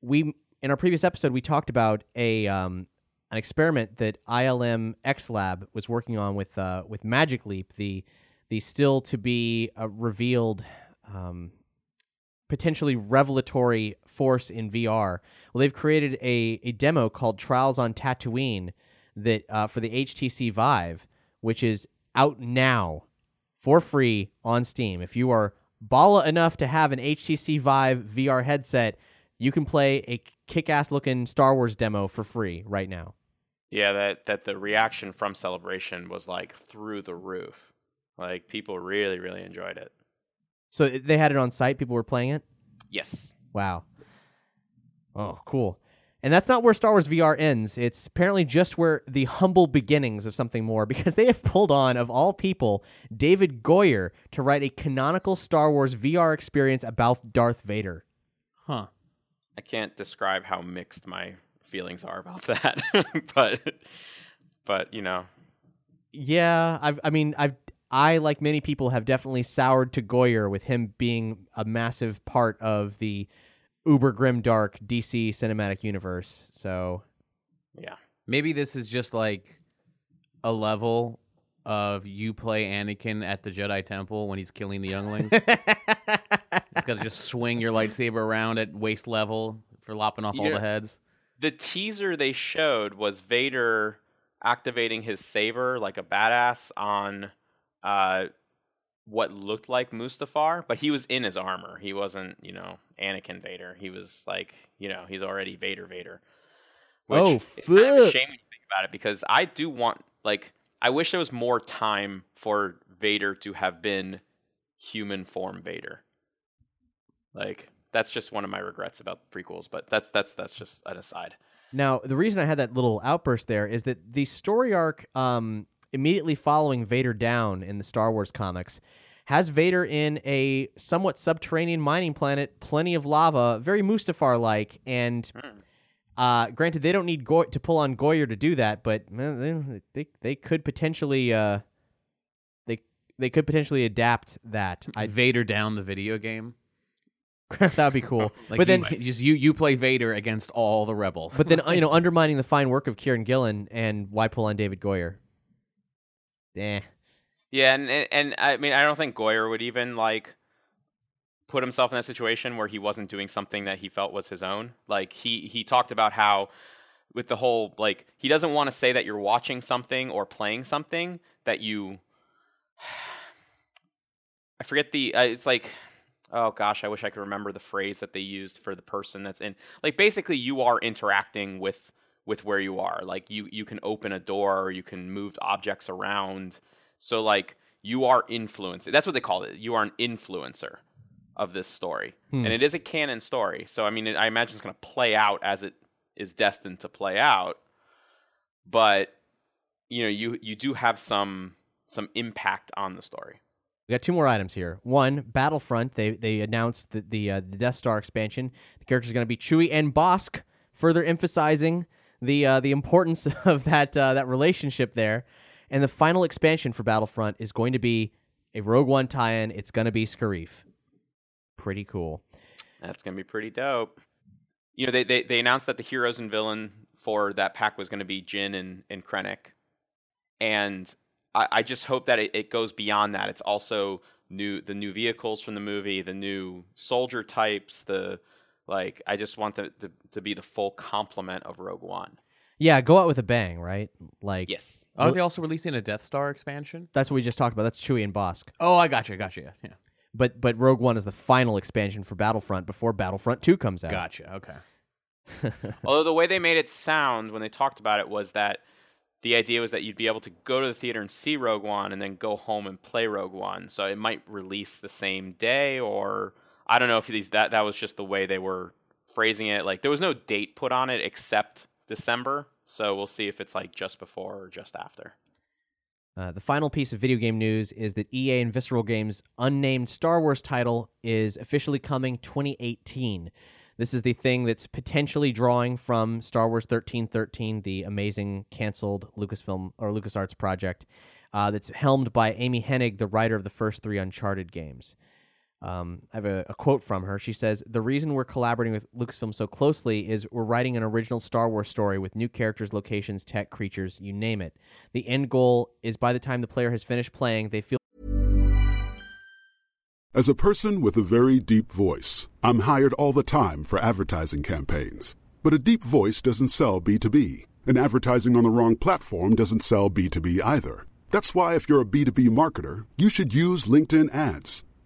We in our previous episode we talked about a um an experiment that ILM X Lab was working on with uh with Magic Leap, the the still to be uh, revealed um potentially revelatory force in VR. Well, they've created a, a demo called Trials on Tatooine that uh, for the HTC Vive, which is out now for free on Steam. If you are balla enough to have an HTC Vive VR headset, you can play a kick-ass looking Star Wars demo for free right now. Yeah, that that the reaction from Celebration was like through the roof. Like people really really enjoyed it. So they had it on site. People were playing it. Yes. Wow. Oh, cool. And that's not where Star Wars VR ends. It's apparently just where the humble beginnings of something more <laughs> because they have pulled on, of all people, David Goyer to write a canonical Star Wars VR experience about Darth Vader. Huh. I can't describe how mixed my feelings are about <laughs> that. but but you know, Yeah, I've, I mean, I've, I like many people have definitely soured to Goyer with him being a massive part of the uber grim dark DC cinematic universe. So yeah. Maybe this is just like a level of you play Anakin at the Jedi Temple when he's killing the younglings. It's got to just swing your lightsaber around at waist level for lopping off all Yeah. the heads. The teaser they showed was Vader activating his saber like a badass on uh what looked like Mustafar, but he was in his armor. He wasn't, you know, Anakin Vader. He was like, you know, he's already Vader Vader. Oh, is kind of a shame when you think about it because I do want like I wish there was more time for Vader to have been human form Vader. Like that's just one of my regrets about the prequels, but that's that's that's just an aside. Now, the reason I had that little outburst there is that the story arc um, immediately following Vader down in the Star Wars comics has Vader in a somewhat subterranean mining planet, plenty of lava, very Mustafar like. And uh, granted, they don't need Goy- to pull on Goyer to do that, but man, they, they they could potentially uh, they they could potentially adapt that. I <laughs> Vader down the video game. <laughs> that'd be cool. <laughs> Like but then you, just you you play Vader against all the rebels. but then you know undermining the fine work of Kieron Gillen and why pull on David Goyer? Eh. Yeah, and, and and I mean I don't think Goyer would even like put himself in that situation where he wasn't doing something that he felt was his own. Like he he talked about how with the whole like he doesn't want to say that you're watching something or playing something that you <sighs> I forget the uh, it's like oh gosh, I wish I could remember the phrase that they used for the person that's in like basically you are interacting with with where you are. Like you you can open a door or you can move objects around. So like you are influencing. That's what they call it. You are an influencer of this story, Hmm. and it is a canon story. So I mean, I imagine it's going to play out as it is destined to play out. But you know, you you do have some some impact on the story. We got two more items here. One, Battlefront. They they announced that the uh, the Death Star expansion. The characters are going to be Chewie and Bossk, further emphasizing the uh, the importance <laughs> of that uh, that relationship there. And the final expansion for Battlefront is going to be a Rogue One tie-in. It's going to be Scarif. Pretty cool. That's gonna be pretty dope. You know, they they, they announced that the heroes and villain for that pack was gonna be Jyn and, and Krennic. And I, I just hope that it, it goes beyond that. It's also new the new vehicles from the movie, the new soldier types, the like I just want the, to, to be the full complement of Rogue One. Yeah, go out with a bang, right? Like Yes. Are they also releasing a Death Star expansion? that's what we just talked about. That's Chewie and Bossk. Oh, I got you. Got you. Yeah. But but Rogue One is the final expansion for Battlefront before Battlefront 2 comes out. Gotcha. Okay. <laughs> Although the way they made it sound when they talked about it was that the idea was that you'd be able to go to the theater and see Rogue One and then go home and play Rogue One. So it might release the same day or I don't know if these that that was just the way they were phrasing it. Like there was no date put on it except December. So we'll see if it's like just before or just after. Uh, the final piece of video game news is that EA and Visceral Games' unnamed Star Wars title is officially coming 2018. This is the thing that's potentially drawing from Star Wars 1313, the amazing canceled Lucasfilm or LucasArts project uh, that's helmed by Amy Hennig, the writer of the first three Uncharted games. Um, I have a, a quote from her. She says, The reason we're collaborating with Lucasfilm so closely is we're writing an original Star Wars story with new characters, locations, tech, creatures, you name it. The end goal is by the time the player has finished playing, they feel As a person with a very deep voice, I'm hired all the time for advertising campaigns. But a deep voice doesn't sell B2B, and advertising on the wrong platform doesn't sell B2B either. That's why, if you're a B2B marketer, you should use LinkedIn ads.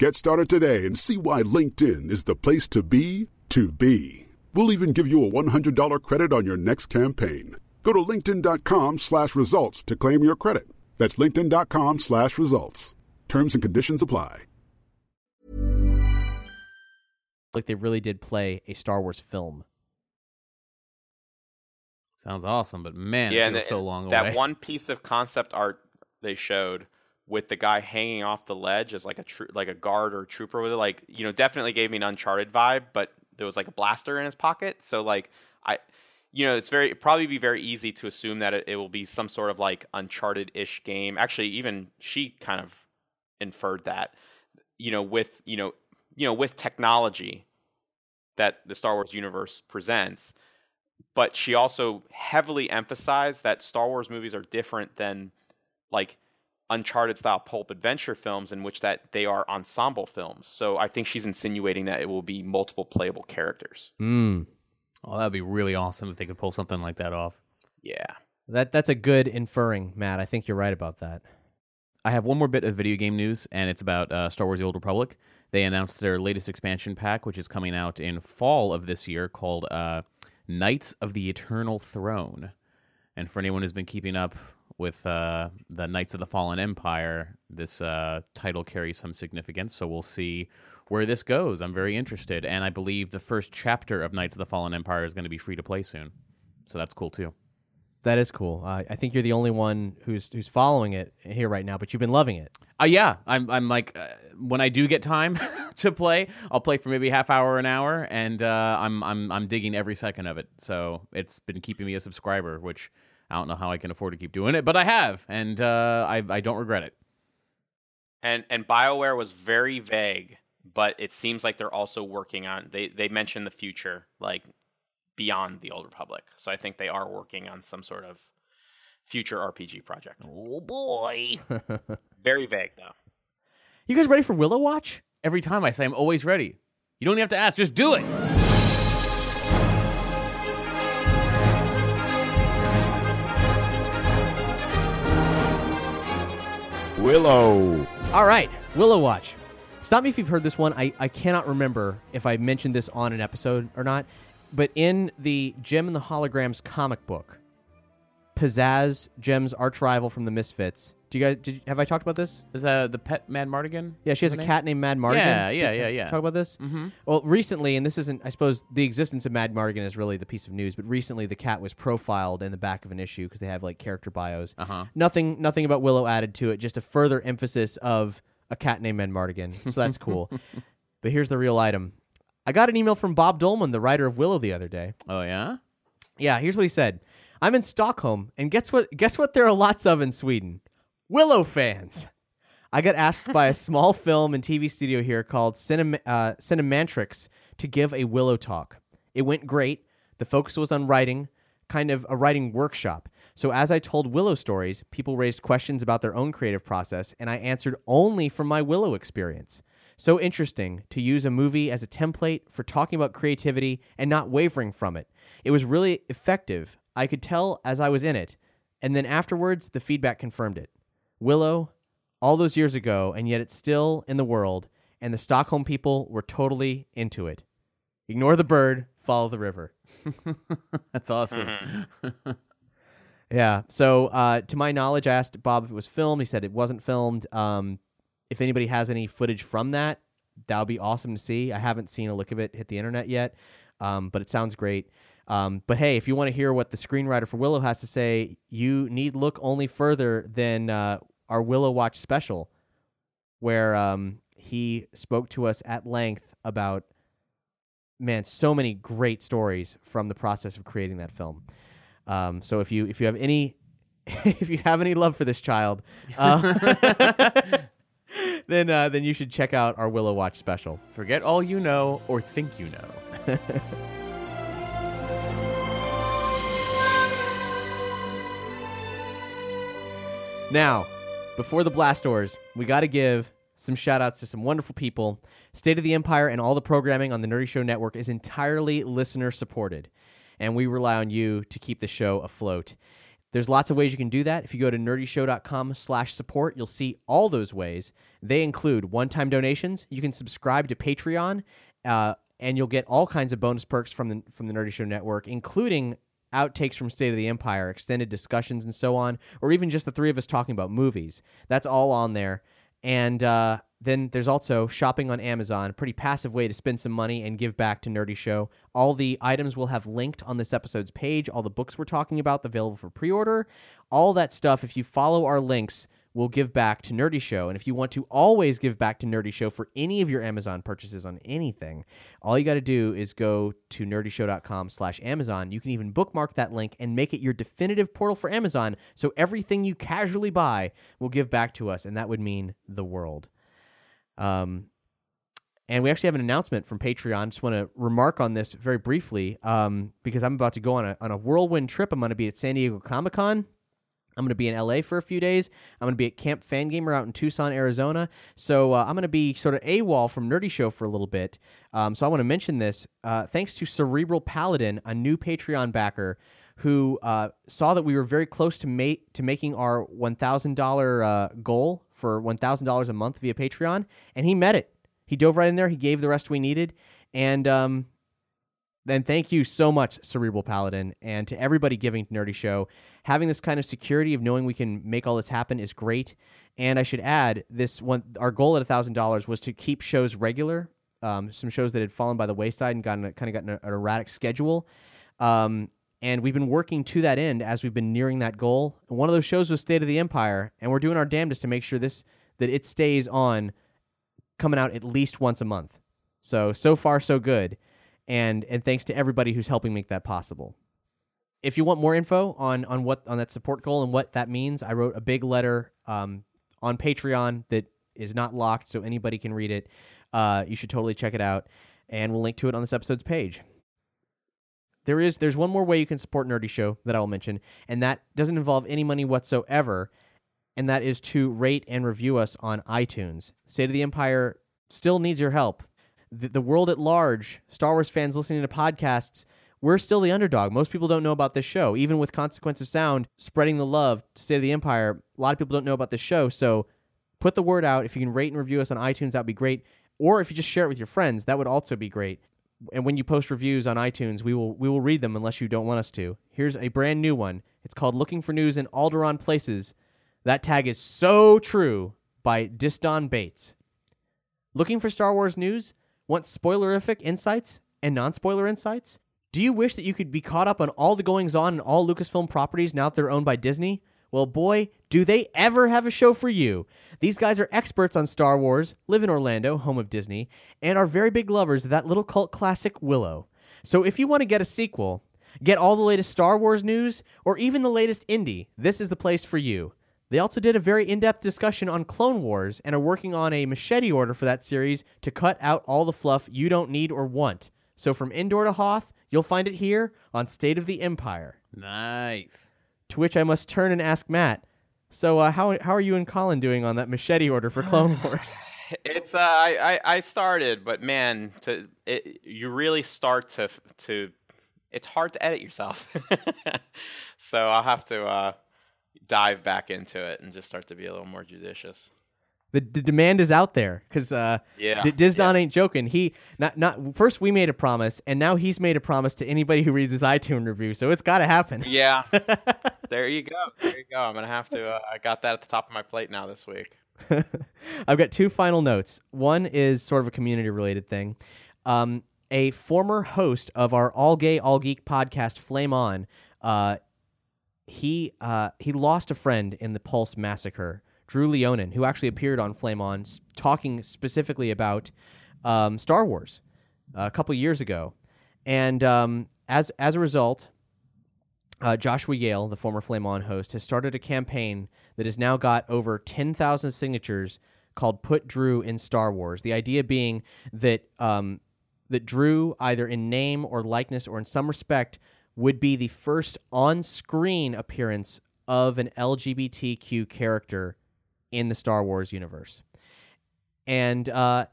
Get started today and see why LinkedIn is the place to be to be. We'll even give you a $100 credit on your next campaign. Go to linkedin.com slash results to claim your credit. That's linkedin.com slash results. Terms and conditions apply. like they really did play a Star Wars film. Sounds awesome, but man, yeah, it feels the- so long that away. one piece of concept art they showed with the guy hanging off the ledge as like a tro- like a guard or trooper with it, like you know, definitely gave me an Uncharted vibe. But there was like a blaster in his pocket, so like I, you know, it's very probably be very easy to assume that it, it will be some sort of like Uncharted-ish game. Actually, even she kind of inferred that, you know, with you know, you know, with technology that the Star Wars universe presents but she also heavily emphasized that Star Wars movies are different than like Uncharted style pulp adventure films in which that they are ensemble films. So I think she's insinuating that it will be multiple playable characters. Mm. oh, that'd be really awesome if they could pull something like that off. Yeah. That that's a good inferring, Matt. I think you're right about that. I have one more bit of video game news, and it's about uh, Star Wars: The Old Republic. They announced their latest expansion pack, which is coming out in fall of this year, called uh, Knights of the Eternal Throne. And for anyone who's been keeping up with uh, the Knights of the Fallen Empire, this uh, title carries some significance. So we'll see where this goes. I'm very interested, and I believe the first chapter of Knights of the Fallen Empire is going to be free to play soon. So that's cool too. That is cool. Uh, I think you're the only one who's who's following it here right now, but you've been loving it. Uh, yeah, I'm. I'm like, uh, when I do get time <laughs> to play, I'll play for maybe half hour, an hour, and uh, I'm I'm I'm digging every second of it. So it's been keeping me a subscriber, which I don't know how I can afford to keep doing it, but I have, and uh, I I don't regret it. And and BioWare was very vague, but it seems like they're also working on they they mentioned the future like beyond the old republic. So I think they are working on some sort of future RPG project. Oh boy! <laughs> Very vague though. You guys ready for Willow Watch? Every time I say I'm always ready. You don't even have to ask, just do it. Willow. All right, Willow Watch. Stop me if you've heard this one. I, I cannot remember if I mentioned this on an episode or not, but in the Jem and the Holograms comic book, Pizzazz, Jem's arch rival from the Misfits. Do you guys did you, have I talked about this? Is that the pet Madmartigan? Yeah, she has a name? cat named Madmartigan. Yeah, yeah, yeah, yeah. Talk about this. Mm-hmm. Well, recently, and this isn't, I suppose, the existence of Madmartigan is really the piece of news. But recently, the cat was profiled in the back of an issue because they have like character bios. Uh huh. Nothing, nothing about Willow added to it. Just a further emphasis of a cat named Madmartigan. So that's <laughs> cool. but here's the real item. I got an email from Bob Dolman, the writer of Willow, the other day. Oh yeah. Yeah, here's what he said. I'm in Stockholm, and guess what? Guess what? There are lots of in Sweden. Willow fans. I got asked by a small <laughs> film and TV studio here called Cinema, uh, Cinemantrix to give a Willow talk. It went great. The focus was on writing, kind of a writing workshop. So as I told Willow stories, people raised questions about their own creative process, and I answered only from my Willow experience. So interesting to use a movie as a template for talking about creativity and not wavering from it. It was really effective. I could tell as I was in it. And then afterwards, the feedback confirmed it. Willow, all those years ago, and yet it's still in the world, and the Stockholm people were totally into it. Ignore the bird, follow the river. <laughs> That's awesome. <laughs> Yeah. So, uh, to my knowledge, I asked Bob if it was filmed. He said it wasn't filmed. Um, if anybody has any footage from that, that would be awesome to see. I haven't seen a look of it hit the internet yet, um, but it sounds great. Um, but hey, if you want to hear what the screenwriter for Willow has to say, you need look only further than uh, our Willow Watch special, where um, he spoke to us at length about man, so many great stories from the process of creating that film. Um, so if you if you have any <laughs> if you have any love for this child, uh, <laughs> then uh, then you should check out our Willow Watch special. Forget all you know or think you know. <laughs> Now, before the blast doors, we got to give some shout outs to some wonderful people. State of the Empire and all the programming on the Nerdy Show Network is entirely listener supported, and we rely on you to keep the show afloat. There's lots of ways you can do that. If you go to nerdyshow.com slash support, you'll see all those ways. They include one-time donations. You can subscribe to Patreon, uh, and you'll get all kinds of bonus perks from the from the Nerdy Show Network, including outtakes from State of the Empire, extended discussions, and so on, or even just the three of us talking about movies. That's all on there. And uh, then there's also shopping on Amazon, a pretty passive way to spend some money and give back to Nerdy Show. All the items we'll have linked on this episode's page, all the books we're talking about, available for pre order, all that stuff. If you follow our links, will give back to Nerdy Show. And if you want to always give back to Nerdy Show for any of your Amazon purchases on anything, all you got to do is go to nerdyshow.com slash Amazon. You can even bookmark that link and make it your definitive portal for Amazon. So everything you casually buy will give back to us, and that would mean the world. Um, and we actually have an announcement from Patreon. Just want to remark on this very briefly um, because I'm about to go on a, on a whirlwind trip. I'm going to be at San Diego Comic Con. I'm going to be in LA for a few days. I'm going to be at Camp Fangamer out in Tucson, Arizona. So uh, I'm going to be sort of AWOL from Nerdy Show for a little bit. Um, so I want to mention this. Uh, thanks to Cerebral Paladin, a new Patreon backer who uh, saw that we were very close to ma- to making our $1,000 uh, goal for $1,000 a month via Patreon, and he met it. He dove right in there. He gave the rest we needed, and um, then thank you so much, Cerebral Paladin, and to everybody giving to Nerdy Show. Having this kind of security of knowing we can make all this happen is great. And I should add, this one, our goal at thousand dollars was to keep shows regular. Um, some shows that had fallen by the wayside and gotten kind of gotten an erratic schedule. Um, and we've been working to that end as we've been nearing that goal. And one of those shows was State of the Empire, and we're doing our damnedest to make sure this that it stays on, coming out at least once a month. So so far so good and and thanks to everybody who's helping make that possible. If you want more info on on what on that support goal and what that means, I wrote a big letter um, on Patreon that is not locked, so anybody can read it. Uh, you should totally check it out, and we'll link to it on this episode's page. There is there's one more way you can support Nerdy Show that I will mention, and that doesn't involve any money whatsoever, and that is to rate and review us on iTunes. State of the Empire still needs your help. The, the world at large, Star Wars fans listening to podcasts, we're still the underdog. Most people don't know about this show. Even with Consequence of Sound spreading the love to State of the Empire, a lot of people don't know about this show. So put the word out. If you can rate and review us on iTunes, that would be great. Or if you just share it with your friends, that would also be great. And when you post reviews on iTunes, we will we will read them unless you don't want us to. Here's a brand new one. It's called "Looking for News in Alderaan Places." That tag is so true by Disdon Bates. Looking for Star Wars news? Want spoilerific insights and non-spoiler insights? Do you wish that you could be caught up on all the goings on in all Lucasfilm properties now that they're owned by Disney? Well, boy, do they ever have a show for you. These guys are experts on Star Wars, live in Orlando, home of Disney, and are very big lovers of that little cult classic Willow. So if you want to get a sequel, get all the latest Star Wars news, or even the latest indie, this is the place for you. They also did a very in depth discussion on Clone Wars and are working on a machete order for that series to cut out all the fluff you don't need or want. So from Endor to Hoth, you'll find it here on State of the Empire. Nice. To which I must turn and ask Matt. So, uh, how how are you and Colin doing on that machete order for Clone <sighs> Wars? <laughs> It's uh, I, I I started, but man, to it, you really start to to it's hard to edit yourself. <laughs> so I'll have to uh, dive back into it and just start to be a little more judicious. The, the demand is out there because uh, Yeah, Dizdon ain't joking. He not not first we made a promise, and now he's made a promise to anybody who reads his iTunes review. So it's got to happen. Yeah. <laughs> there you go. There you go. I'm gonna have to. Uh, I got that at the top of my plate now this week. <laughs> I've got two final notes. One is sort of a community related thing. Um, a former host of our All Gay All Geek podcast, Flame On, uh, he uh, he lost a friend in the Pulse massacre. Drew Leinonen, who actually appeared on Flame On, talking specifically about um, Star Wars uh, a couple years ago, and um, as as a result, uh, Joshua Yale, the former Flame On host, has started a campaign that has now got over 10,000 signatures called "Put Drew in Star Wars." The idea being that um, that Drew, either in name or likeness or in some respect, would be the first on-screen appearance of an LGBTQ character in the Star Wars universe, and uh,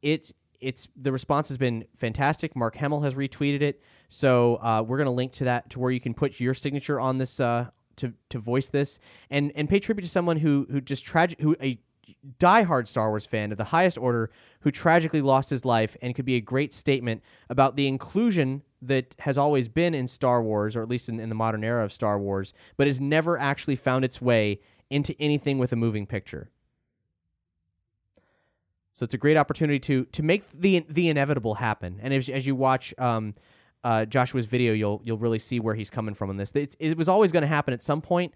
it's it's the response has been fantastic. Mark Hamill has retweeted it, so uh, we're gonna link to that to where you can put your signature on this uh, to to voice this. And and pay tribute to someone who who just tragic who a diehard Star Wars fan of the highest order who tragically lost his life and could be a great statement about the inclusion that has always been in Star Wars, or at least in, in the modern era of Star Wars, but has never actually found its way into anything with a moving picture. So it's a great opportunity to to make the the inevitable happen. And as, as you watch um, uh, Joshua's video, you'll you'll really see where he's coming from on this. It's, it was always going to happen at some point,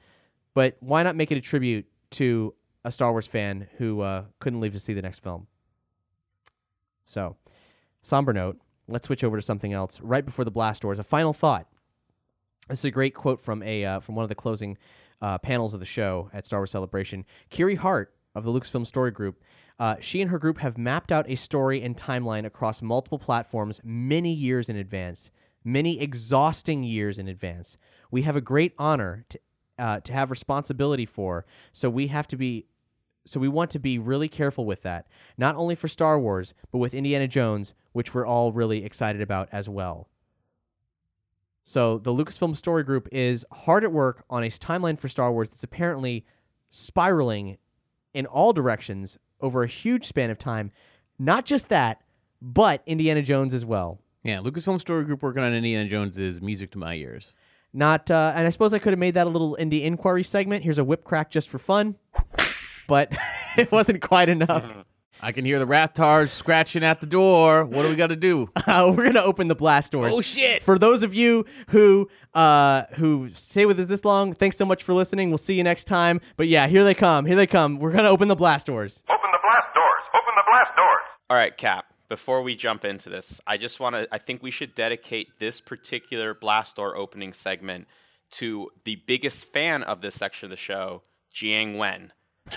but why not make it a tribute to a Star Wars fan who uh, couldn't leave to see the next film? So, somber note. Let's switch over to something else. Right before the blast doors, a final thought. This is a great quote from a uh, from one of the closing uh, panels of the show at Star Wars Celebration. Kiri Hart of the Lucasfilm Story Group. Uh, she and her group have mapped out a story and timeline across multiple platforms many years in advance, many exhausting years in advance. We have a great honor to uh, to have responsibility for, so we have to be so we want to be really careful with that, not only for Star Wars, but with Indiana Jones, which we're all really excited about as well. So the Lucasfilm Story Group is hard at work on a timeline for Star Wars that's apparently spiraling in all directions over a huge span of time. Not just that, but Indiana Jones as well. Yeah, Lucasfilm Story Group working on Indiana Jones is music to my ears. Not, uh, and I suppose I could have made that a little indie inquiry segment. Here's a whip crack just for fun, but <laughs> it wasn't quite enough. <laughs> I can hear the Rathtars scratching at the door. What do we got to do? <laughs> Uh, we're gonna open the blast doors. Oh, shit. For those of you who uh who stay with us this long, thanks so much for listening. We'll see you next time. But yeah, here they come. Here they come. We're gonna open the blast doors. Open the blast doors! Open the blast doors! All right, Cap. Before we jump into this, I just want to. I think we should dedicate this particular blast door opening segment to the biggest fan of this section of the show, Jiang Wen, <laughs>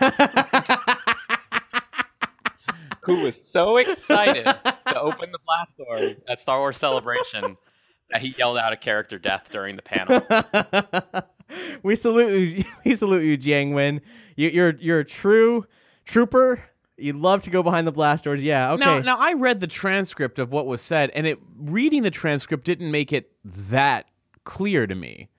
who was so excited to open the blast doors at Star Wars Celebration that he yelled out a character death during the panel. <laughs> we salute you. <laughs> We salute you, Jiang Wen. You, you're you're a true trooper. You love to go behind the blast doors. Yeah. Okay. Now, now I read the transcript of what was said, and it reading the transcript didn't make it that clear to me.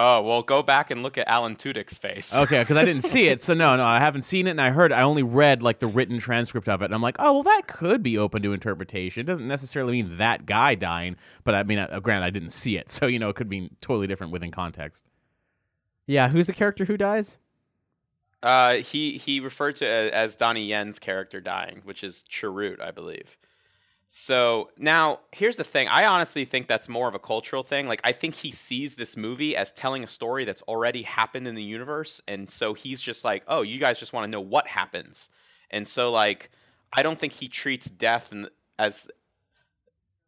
Oh well, go back and look at Alan Tudyk's face. Okay, because I didn't see it, so no, no, I haven't seen it, and I heard. I only read like the written transcript of it, and I'm like, oh, well, that could be open to interpretation. It doesn't necessarily mean that guy dying, but I mean, uh, granted, I didn't see it, <laughs> so you know, it could be totally different within context. yeah. Who's the character who dies? Uh, he he referred to it as Donnie Yen's character dying, which is Chirrut, I believe. So now here's the thing. I honestly think that's more of a cultural thing. Like I think he sees this movie as telling a story that's already happened in the universe, and so he's just like, oh, you guys just want to know what happens, and so like I don't think he treats death as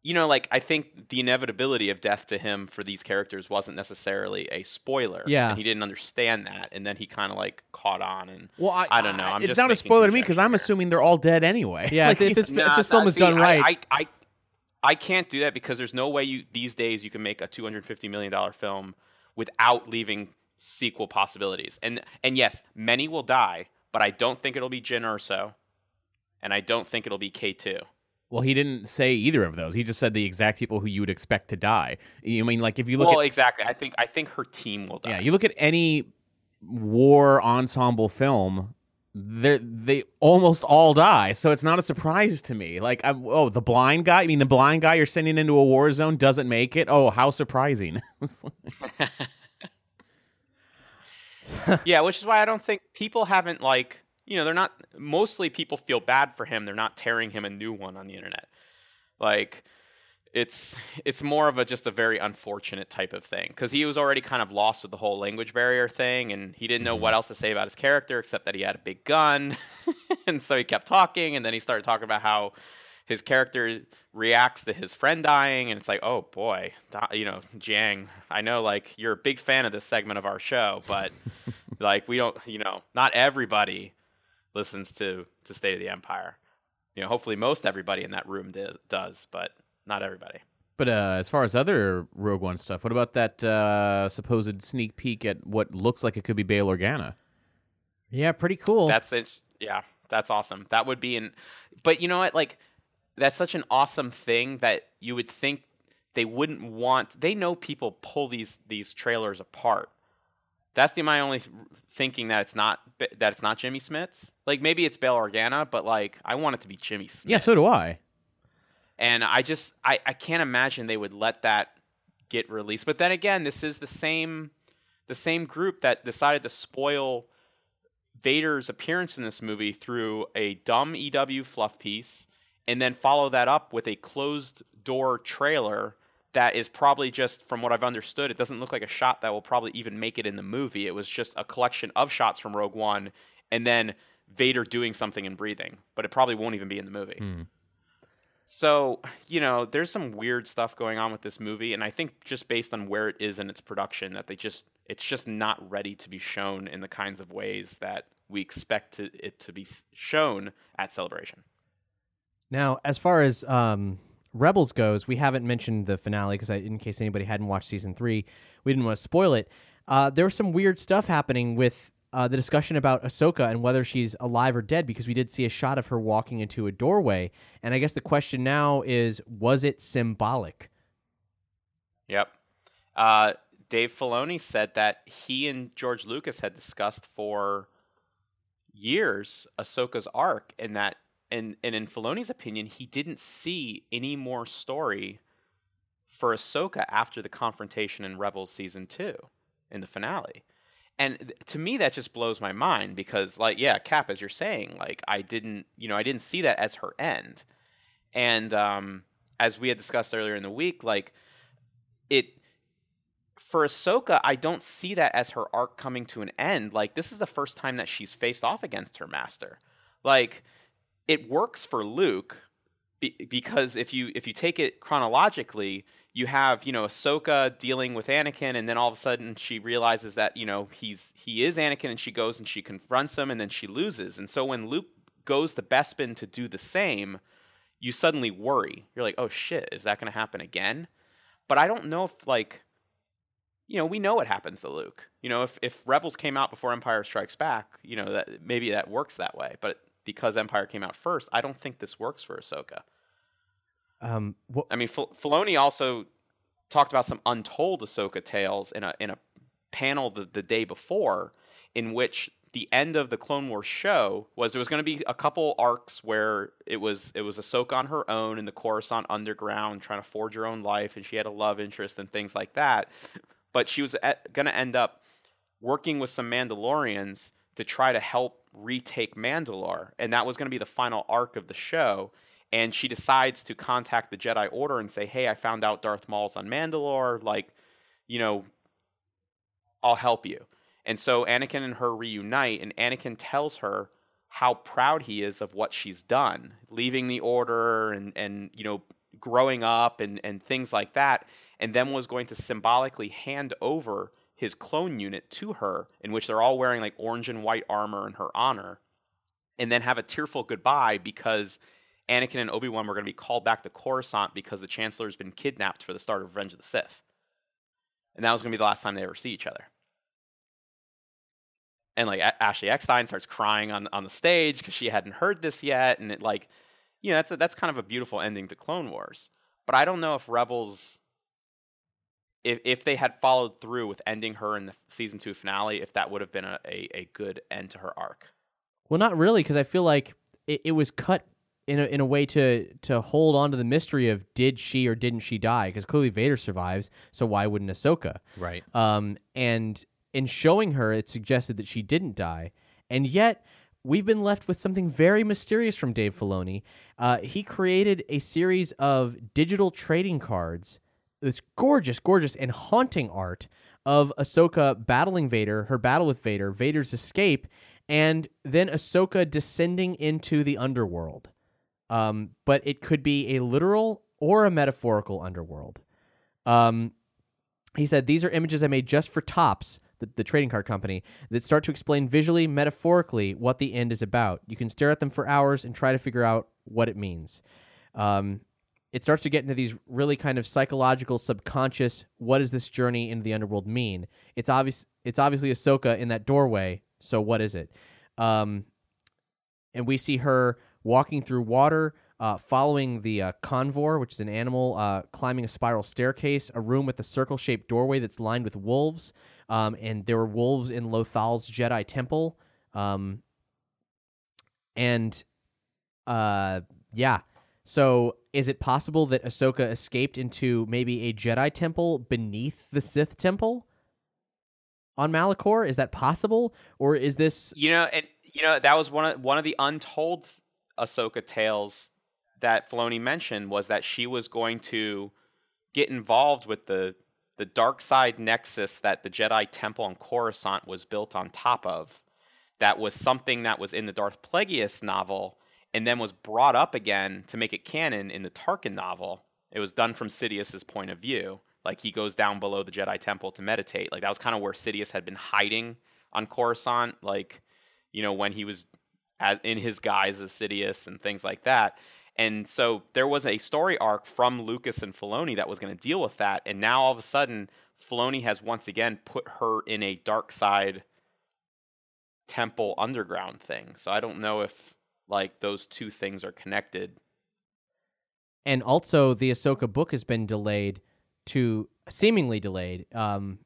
you know, like I think the inevitability of death to him for these characters wasn't necessarily a spoiler. Yeah. and he didn't understand that, and then he kind of like caught on and Well, I, I don't know. I'm it's just not a spoiler to me because I'm assuming they're all dead anyway. Yeah. <laughs> Like, if this, if Nah, film nah, was see, done I- right, I, I, I can't do that because there's no way you these days you can make a 250 million dollar film without leaving sequel possibilities. And and yes, many will die, but I don't think it'll be Jyn Erso, and I don't think it'll be K2. Well, he didn't say either of those. He just said the exact people who you would expect to die. You mean like if you look well, at exactly. I think I think her team will die. Yeah, you look at any war ensemble film, they they almost all die. So it's not a surprise to me. Like, I'm, oh, the blind guy. I mean, the blind guy you're sending into a war zone doesn't make it. Oh, how surprising! <laughs> <laughs> Yeah, which is why I don't think people haven't like you know they're not mostly people feel bad for him. They're not tearing him a new one on the internet. Like it's it's more of a just a very unfortunate type of thing because he was already kind of lost with the whole language barrier thing and he didn't know what mm-hmm. else to say about his character except that he had a big gun <laughs> and so he kept talking and then he started talking about how his character reacts to his friend dying and it's like oh boy you know jang i know like you're a big fan of this segment of our show but <laughs> like we don't you know not everybody listens to to state of the empire you know hopefully most everybody in that room di- does but not everybody but uh, as far as other Rogue One stuff, what about that uh, supposed sneak peek at what looks like it could be Bail Organa? yeah, pretty cool. That's it. Yeah, that's awesome. That would be an. But you know what? Like, that's such an awesome thing that you would think they wouldn't want. They know people pull these these trailers apart. That's the my only thinking that it's not that it's not Jimmy Smits. Like maybe it's Bail Organa, but like I want it to be Jimmy Smits. Yeah, so do I. And I just I, I can't imagine they would let that get released. But then again, this is the same the same group that decided to spoil Vader's appearance in this movie through a dumb EW fluff piece and then follow that up with a closed door trailer that is probably just from what I've understood, it doesn't look like a shot that will probably even make it in the movie. It was just a collection of shots from Rogue One and then Vader doing something and breathing, but it probably won't even be in the movie. Hmm. So, you know, there's some weird stuff going on with this movie, and I think just based on where it is in its production, that they just it's just not ready to be shown in the kinds of ways that we expect to, it to be shown at Celebration. Now, as far as um, Rebels goes, we haven't mentioned the finale because in case anybody hadn't watched season three, we didn't want to spoil it. Uh, there was some weird stuff happening with uh, the discussion about Ahsoka and whether she's alive or dead because we did see a shot of her walking into a doorway. And I guess the question now is was it symbolic? Yep. Uh, Dave Filoni said that he and George Lucas had discussed for years Ahsoka's arc, and that, and, and in Filoni's opinion, he didn't see any more story for Ahsoka after the confrontation in Rebels season two, in the finale. And to me, that just blows my mind because, like, yeah, Cap, as you're saying, like, I didn't, you know, I didn't see that as her end. And um, as we had discussed earlier in the week, like, it for Ahsoka, I don't see that as her arc coming to an end. Like this is the first time that she's faced off against her master. Like it works for Luke be, because if you if you take it chronologically, you have you know Ahsoka dealing with Anakin, and then all of a sudden she realizes that you know he's he is Anakin, and she goes and she confronts him, and then she loses. And so when Luke goes to Bespin to do the same, you suddenly worry. You're like, oh shit, is that going to happen again? But I don't know if like you know, we know what happens to Luke. You know, if if Rebels came out before Empire Strikes Back, you know, that maybe that works that way. But because Empire came out first, I don't think this works for Ahsoka. Um, what, I mean, Fil- Filoni also talked about some untold Ahsoka tales in a in a panel the, the day before, in which the end of the Clone Wars show was there was going to be a couple arcs where it was it was Ahsoka on her own in the Coruscant underground trying to forge her own life, and she had a love interest and things like that. But she was going to end up working with some Mandalorians to try to help retake Mandalore, and that was going to be the final arc of the show and she decides to contact the Jedi Order and say, "Hey, I found out Darth Maul's on Mandalore. Like, you know, I'll help you." And so Anakin and her reunite, and Anakin tells her how proud he is of what she's done, leaving the Order and and you know growing up and and things like that, and then was going to symbolically hand over his clone unit to her, in which they're all wearing like orange and white armor in her honor, and then have a tearful goodbye because Anakin and Obi Wan were going to be called back to Coruscant because the Chancellor has been kidnapped for the start of Revenge of the Sith. And that was going to be the last time they ever see each other. And like Ashley Eckstein starts crying on on the stage because she hadn't heard this yet, and it like, you know, that's a, that's kind of a beautiful ending to Clone Wars. But I don't know if Rebels, if if they had followed through with ending her in the season two finale, if that would have been a, a, a good end to her arc. well, not really, because I feel like it, it was cut in a, in a way to to hold on to the mystery of did she or didn't she die? Because clearly Vader survives, so why wouldn't Ahsoka? Right. Um, and in showing her, it suggested that she didn't die, and yet we've been left with something very mysterious from Dave Filoni. Uh, he created a series of digital trading cards, this gorgeous, gorgeous, and haunting art of Ahsoka battling Vader, her battle with Vader, Vader's escape, and then Ahsoka descending into the underworld. Um, but it could be a literal or a metaphorical underworld. Um, he said, These are images I made just for Topps, the, trading card company, that start to explain visually, metaphorically, what the end is about. You can stare at them for hours and try to figure out what it means. Um, it starts to get into these really kind of psychological, subconscious. What does this journey into the underworld mean? It's obvious. It's obviously Ahsoka in that doorway. So what is it? Um, and we see her walking through water, uh, following the uh, convor, which is an animal, uh, climbing a spiral staircase, a room with a circle shaped doorway that's lined with wolves. Um, and there were wolves in Lothal's Jedi temple. Um, and uh, yeah. So is it possible that Ahsoka escaped into maybe a Jedi temple beneath the Sith temple on Malachor? Is that possible? Or is this You know, and you know that was one of one of the untold Ahsoka tales that Filoni mentioned was that she was going to get involved with the the dark side nexus that the Jedi Temple on Coruscant was built on top of. That was something that was in the Darth Plagueis novel, and then was brought up again to make it canon in the Tarkin novel. It was done from Sidious's point of view. Like he goes down below the Jedi Temple to meditate. Like that was kind of where Sidious had been hiding on Coruscant. Like you know, when he was as, in his guise as Sidious and things like that. And so there was a story arc from Lucas and Filoni that was going to deal with that. And now all of a sudden, Filoni has once again put her in a dark side temple underground thing. So I don't know if like those two things are connected. and also the Ahsoka book has been delayed to seemingly delayed. Um,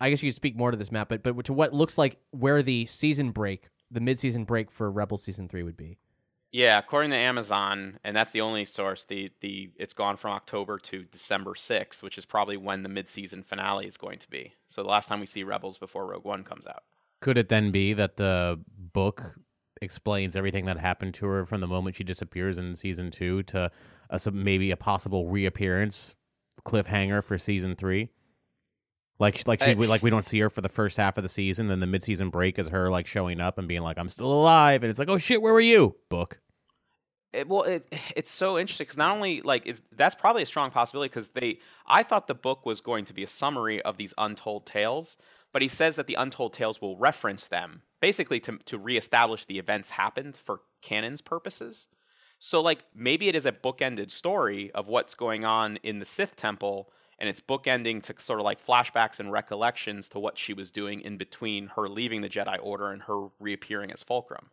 I guess you could speak more to this, Matt, but but to what looks like where the season break, the mid-season break for Rebel season three would be. Yeah, according to Amazon, and that's the only source, the the it's gone from October to December 6th, which is probably when the mid-season finale is going to be. So the last time we see Rebels before Rogue One comes out. Could it then be that the book explains everything that happened to her from the moment she disappears in season two to a, maybe a possible reappearance cliffhanger for season three? Like, like she, I- like we don't see her for the first half of the season, then the mid-season break is her like showing up and being like, "I'm still alive," and it's like, "Oh shit, where were you?" Book. It, well, it, it's so interesting because not only like that's probably a strong possibility because they I thought the book was going to be a summary of these untold tales, but he says that the untold tales will reference them basically to to reestablish the events happened for canon's purposes. So like maybe it is a bookended story of what's going on in the Sith temple and it's bookending to sort of like flashbacks and recollections to what she was doing in between her leaving the Jedi Order and her reappearing as Fulcrum.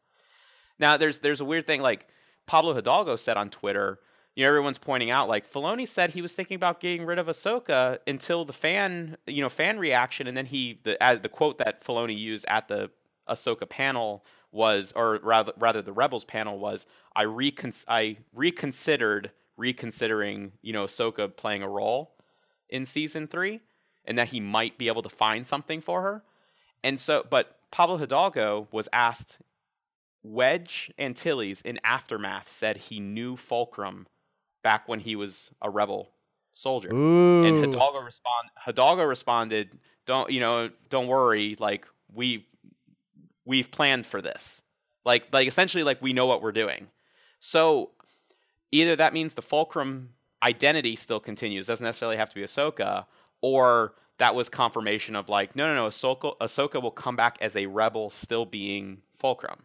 Now there's there's a weird thing like Pablo Hidalgo said on Twitter. You know, everyone's pointing out like Filoni said he was thinking about getting rid of Ahsoka until the fan, you know, fan reaction, and then he the uh, the quote that Filoni used at the Ahsoka panel was, or rather rather the Rebels panel was, I recon I reconsidered reconsidering, you know, Ahsoka playing a role in season three, and that he might be able to find something for her. And so, but Pablo Hidalgo was asked Wedge Antilles in Aftermath said he knew Fulcrum back when he was a rebel soldier. Ooh. And Hidalgo respond Hidalgo responded, "Don't you know? Don't worry. Like we we've planned for this. Like like essentially like we know what we're doing. So either that means the Fulcrum identity still continues, doesn't necessarily have to be Ahsoka, or that was confirmation of like, no, no, no, Ahsoka, Ahsoka will come back as a rebel, still being Fulcrum.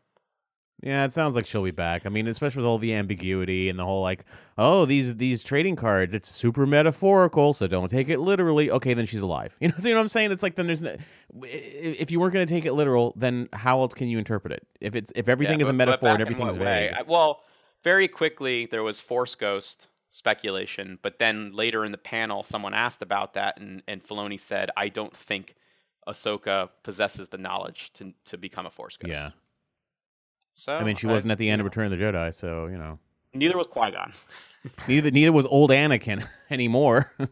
Yeah, it sounds like she'll be back. I mean, especially with all the ambiguity and the whole like, oh, these these trading cards, it's super metaphorical, so don't take it literally. Okay, then she's alive. <laughs> You know, see what I'm saying? It's like then there's no, if you weren't going to take it literal, then how else can you interpret it? If it's if everything Yeah, is a but- metaphor and everything's vague. I- Well, very quickly there was Force Ghost speculation, but then later in the panel, someone asked about that, and and Filoni said, "I don't think Ahsoka possesses the knowledge to to become a Force Ghost." Yeah. So I mean, she I- wasn't at the end of know, Return of the Jedi, so you know, Neither was Qui Gon. <laughs> neither neither was old Anakin <laughs> anymore. <laughs>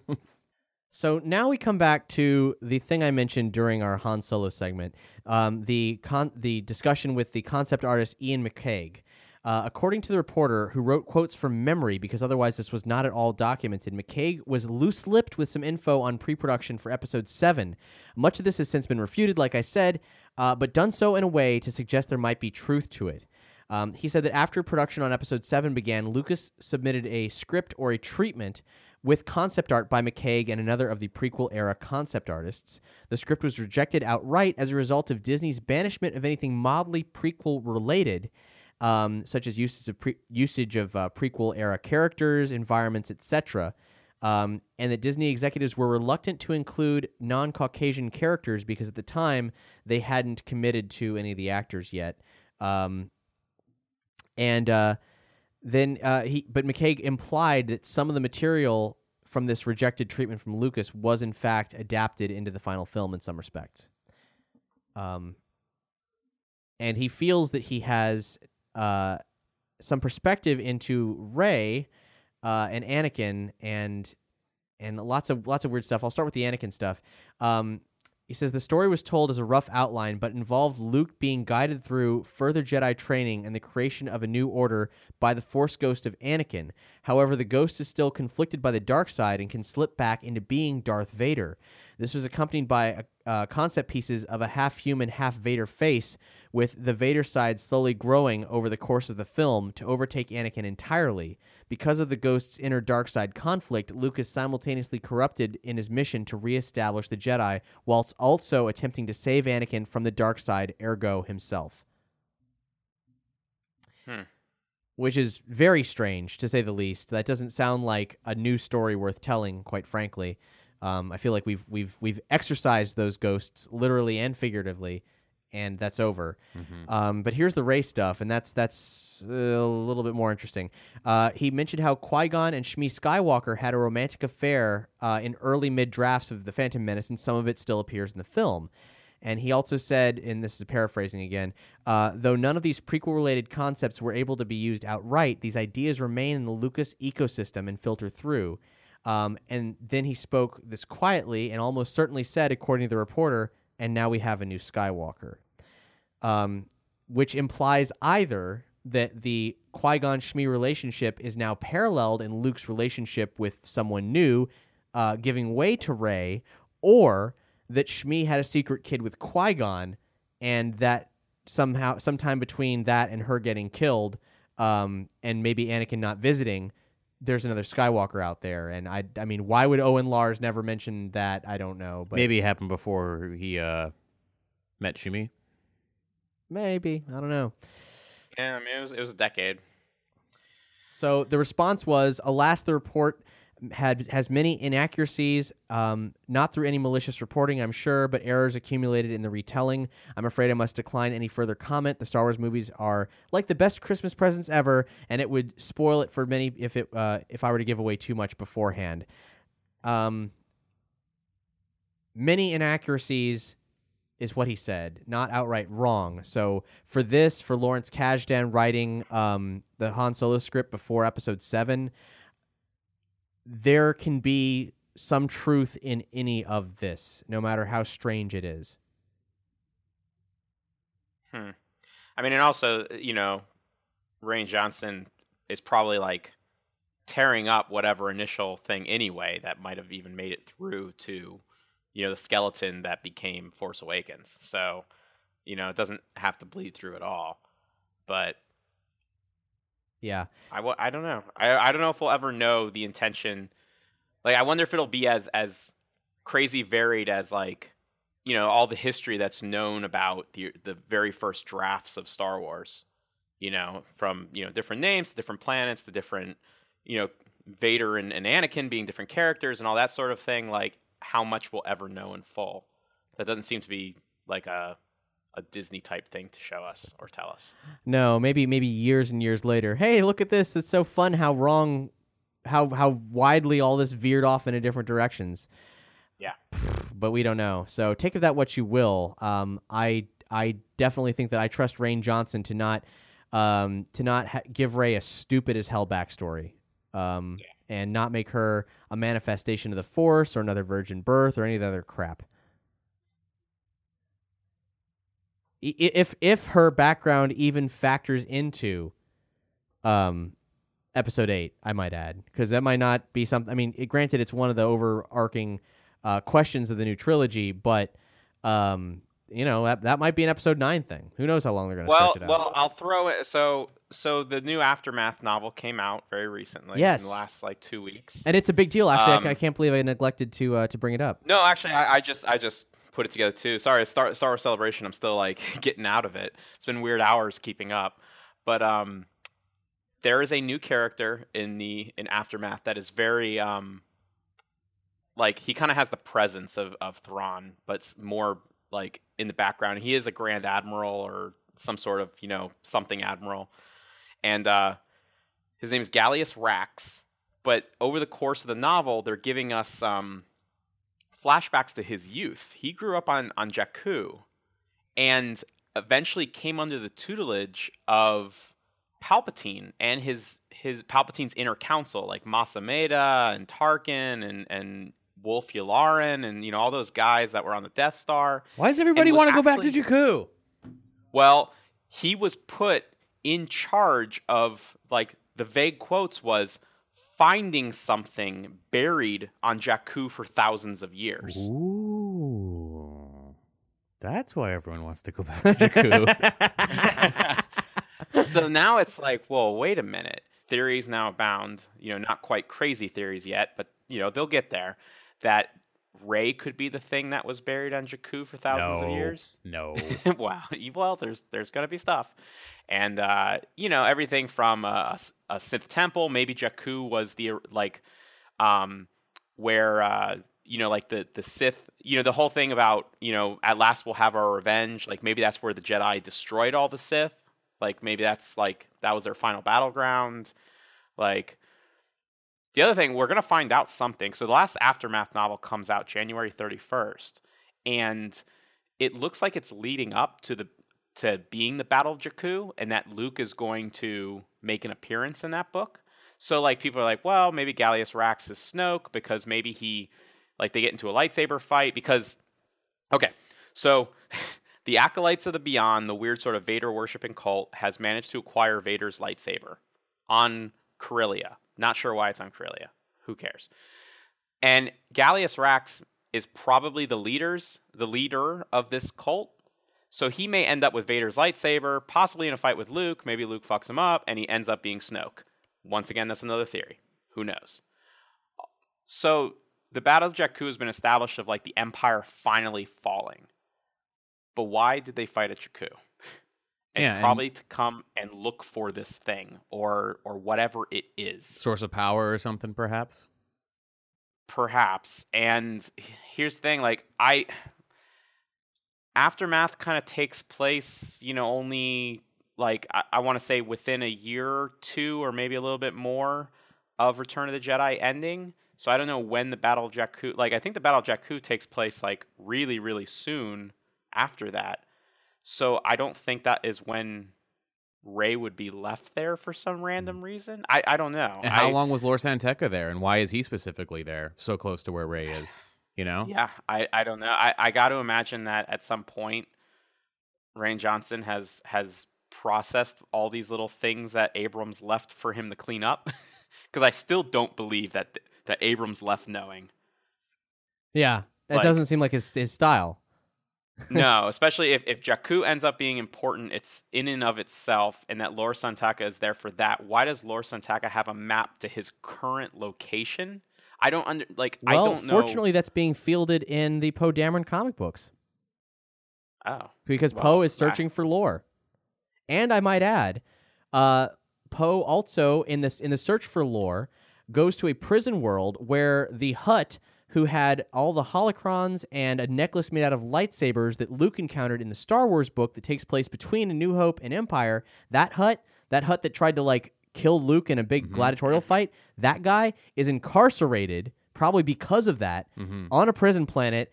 So now we come back to the thing I mentioned during our Han Solo segment, um, the con- the discussion with the concept artist Iain McCaig. Uh, according to the reporter, who wrote quotes from memory because otherwise this was not at all documented, McCaig was loose lipped with some info on pre production for episode 7. Much of this has since been refuted, like I said, uh, but done so in a way to suggest there might be truth to it. Um, he said that after production on episode 7 began, Lucas submitted a script or a treatment with concept art by McCaig and another of the prequel era concept artists. The script was rejected outright as a result of Disney's banishment of anything mildly prequel related, um, such as uses of pre- usage of uh, prequel era characters, environments, etc. Um, and that Disney executives were reluctant to include non Caucasian characters because at the time they hadn't committed to any of the actors yet. Um, and uh, then uh, he, but McCaig implied that some of the material from this rejected treatment from Lucas was in fact adapted into the final film in some respects. Um, and he feels that he has uh, some perspective into Rey uh, and Anakin and and lots of lots of weird stuff. I'll start with the Anakin stuff. Um, he says the story was told as a rough outline, but involved Luke being guided through further Jedi training and the creation of a new order by the Force ghost of Anakin. However, the ghost is still conflicted by the dark side and can slip back into being Darth Vader. This was accompanied by uh, concept pieces of a half human, half Vader face, with the Vader side slowly growing over the course of the film to overtake Anakin entirely. Because of the ghost's inner dark side conflict, Luke is simultaneously corrupted in his mission to reestablish the Jedi, whilst also attempting to save Anakin from the dark side, ergo himself. Hmm. Which is very strange, to say the least. That doesn't sound like a new story worth telling, quite frankly. Um, I feel like we've we've we've exercised those ghosts literally and figuratively, and that's over. Um, but here's the Rey stuff, and that's that's uh, a little bit more interesting. Uh, he mentioned how Qui Gon and Shmi Skywalker had a romantic affair uh, in early mid drafts of the Phantom Menace, and some of it still appears in the film. And he also said, and this is paraphrasing again, uh, though none of these prequel related concepts were able to be used outright, these ideas remain in the Lucas ecosystem and filter through. Um, and then he spoke this quietly and almost certainly said, according to the reporter, and now we have a new Skywalker. Um, which implies either that the Qui Gon Shmi relationship is now paralleled in Luke's relationship with someone new, uh, giving way to Rey, or that Shmi had a secret kid with Qui Gon, and that somehow, sometime between that and her getting killed, um, and maybe Anakin not visiting, there's another Skywalker out there. And I, I mean, why would Owen Lars never mention that? I don't know, but Maybe it happened before he uh, met Shmi. Maybe I don't know. Yeah, I mean it was it was a decade. So the response was, alas, the report had has many inaccuracies, um, not through any malicious reporting, I'm sure, but errors accumulated in the retelling. I'm afraid I must decline any further comment. The Star Wars movies are like the best Christmas presents ever, and it would spoil it for many if it uh, if I were to give away too much beforehand. Um, many inaccuracies is what he said, not outright wrong. So for this, for Lawrence Kasdan writing um, the Han Solo script before Episode Seven, there can be some truth in any of this, no matter how strange it is. Hmm. I mean, and also, you know, Rian Johnson is probably like tearing up whatever initial thing anyway that might have even made it through to, you know, the skeleton that became Force Awakens. So, you know, it doesn't have to bleed through at all. But Yeah. I, I don't know. I, I don't know if we'll ever know the intention. Like, I wonder if it'll be as as crazy varied as like, you know, all the history that's known about the the very first drafts of Star Wars. You know, from you know different names, to different planets, the different, you know, Vader and, and Anakin being different characters and all that sort of thing. Like, how much we'll ever know in full. That doesn't seem to be like a a Disney type thing to show us or tell us. No, maybe maybe years and years later. Hey, look at this. It's so fun how wrong how how widely all this veered off into different directions. Yeah. <sighs> But we don't know. So take of that what you will. Um I I definitely think that I trust Rian Johnson to not um to not ha- give Rey a stupid as hell backstory. Um and not make her a manifestation of the force or another virgin birth or any of the other crap. If if her background even factors into um episode 8 i might add because that might not be something i mean it, granted it's one of the overarching uh, questions of the new trilogy but um you know that, that might be an episode 9 thing who knows how long they're going to well, stretch it out well, I'll throw it. So, so the new aftermath novel came out very recently. Yes. in the last like two weeks. and it's a big deal actually I Um, can't believe i neglected to uh, to bring it up No, actually, I, I just, I just put it together too. Sorry, Star Star Wars Celebration. I'm still like <laughs> getting out of it. It's been weird hours keeping up, but um, there is a new character in the in aftermath that is very um, like he kind of has the presence of of Thrawn, but more like in the background. He is a Grand Admiral or some sort of you know something admiral, and uh, his name is Gallius Rax. But over the course of the novel, they're giving us um, flashbacks to his youth. He grew up on on Jakku, and eventually came under the tutelage of Palpatine and his his Palpatine's inner council, like Mas Amedda and Tarkin and and Wulff Yularen and you know all those guys that were on the Death Star. Why does everybody want to go back to Jakku? Well, he was put in charge of like the vague quotes was finding something buried on Jakku for thousands of years. Ooh, that's why everyone wants to go back to <laughs> Jakku. <laughs> so now it's like, well, wait a minute. Theories now abound. You know, not quite crazy theories yet, but you know they'll get there. That Rey could be the thing that was buried on Jakku for thousands of years. no. <laughs> wow. Well, there's there's gonna be stuff, and uh, you know everything from a Sith temple. Maybe Jakku was the like, um, where uh, you know like the the Sith. You know the whole thing about you know at last we'll have our revenge. Like maybe that's where the Jedi destroyed all the Sith. Like maybe that's like that was their final battleground. Like the other thing, we're gonna find out something. So the last aftermath novel comes out January thirty first, and it looks like it's leading up to the to being the Battle of Jakku, and that Luke is going to make an appearance in that book. So like people are like, well, maybe Gallius Rax is Snoke because maybe he like they get into a lightsaber fight because okay, so <laughs> the acolytes of the Beyond, the weird sort of Vader worshipping cult, has managed to acquire Vader's lightsaber on Corellia. Not sure why it's on Corellia. Who cares? And Gallius Rax is probably the leaders, the leader of this cult. So he may end up with Vader's lightsaber, possibly in a fight with Luke. Maybe Luke fucks him up, and he ends up being Snoke. Once again, that's another theory. Who knows? So the Battle of Jakku has been established of like the Empire finally falling. But why did they fight at Jakku? It's Yeah, and- probably to come and look for this thing or or whatever it is. Source of power or something, perhaps. perhaps. And here's the thing, like I aftermath kind of takes place, you know, only like I, I want to say within a year or two, or maybe a little bit more of Return of the Jedi ending. So I don't know when the Battle of Jakku. Like I think the Battle of Jakku takes place like really, really soon after that. So I don't think that is when Rey would be left there for some mm. random reason. I, I don't know. And how I- long was Lor San Tekka there, and why is he specifically there, so close to where Rey is? You know? Yeah, I, I don't know. I, I got to imagine that at some point, Rian Johnson has has processed all these little things that Abrams left for him to clean up. <laughs> Because I still don't believe that that Abrams left knowing. Yeah, it Like- doesn't seem like his his style. <laughs> no, especially if, if Jakku ends up being important, it's in and of itself, and that Lor San Tekka is there for that. Why does Lor San Tekka have a map to his current location? I don't under like. I don't know. fortunately, that's being fielded in the Poe Dameron comic books oh, because Well, Poe is I- searching for Lor. And I might add, uh, Poe also in this in the search for Lor goes to a prison world where the Hutt who had all the holocrons and a necklace made out of lightsabers that Luke encountered in the Star Wars book that takes place between A New Hope and Empire. That Hutt, that Hutt that tried to like kill Luke in a big gladiatorial fight, that guy is incarcerated probably because of that Mm-hmm. on a prison planet.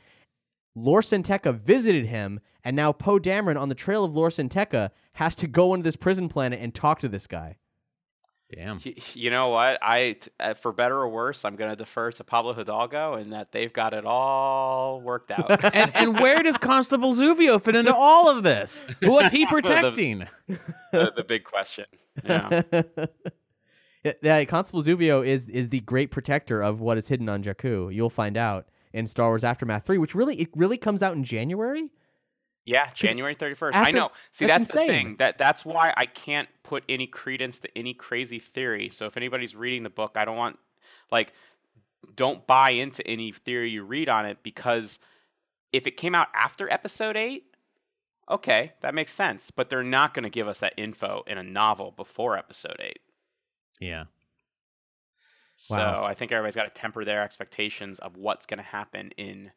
Lor San Tekka visited him, and now Poe Dameron on the trail of Lor San Tekka has to go into this prison planet and talk to this guy. Damn. Y- You know what? I, t- uh, for better or worse, I'm going to defer to Pablo Hidalgo and that they've got it all worked out. <laughs> and and where does Constable Zuvio fit into all of this? What's he <laughs> protecting? <laughs> the, the big question. Yeah. Yeah, yeah, Constable Zuvio is is the great protector of what is hidden on Jakku. You'll find out in Star Wars Aftermath three, which really it really comes out in January. Yeah, January 31st. I know. See, that's that's, the thing. That that's why I can't put any credence to any crazy theory. So if anybody's reading the book, I don't want like don't buy into any theory you read on it because if it came out after episode 8, okay, that makes sense, but they're not going to give us that info in a novel before episode 8. Yeah. Wow. So I think everybody's got to temper their expectations of what's going to happen in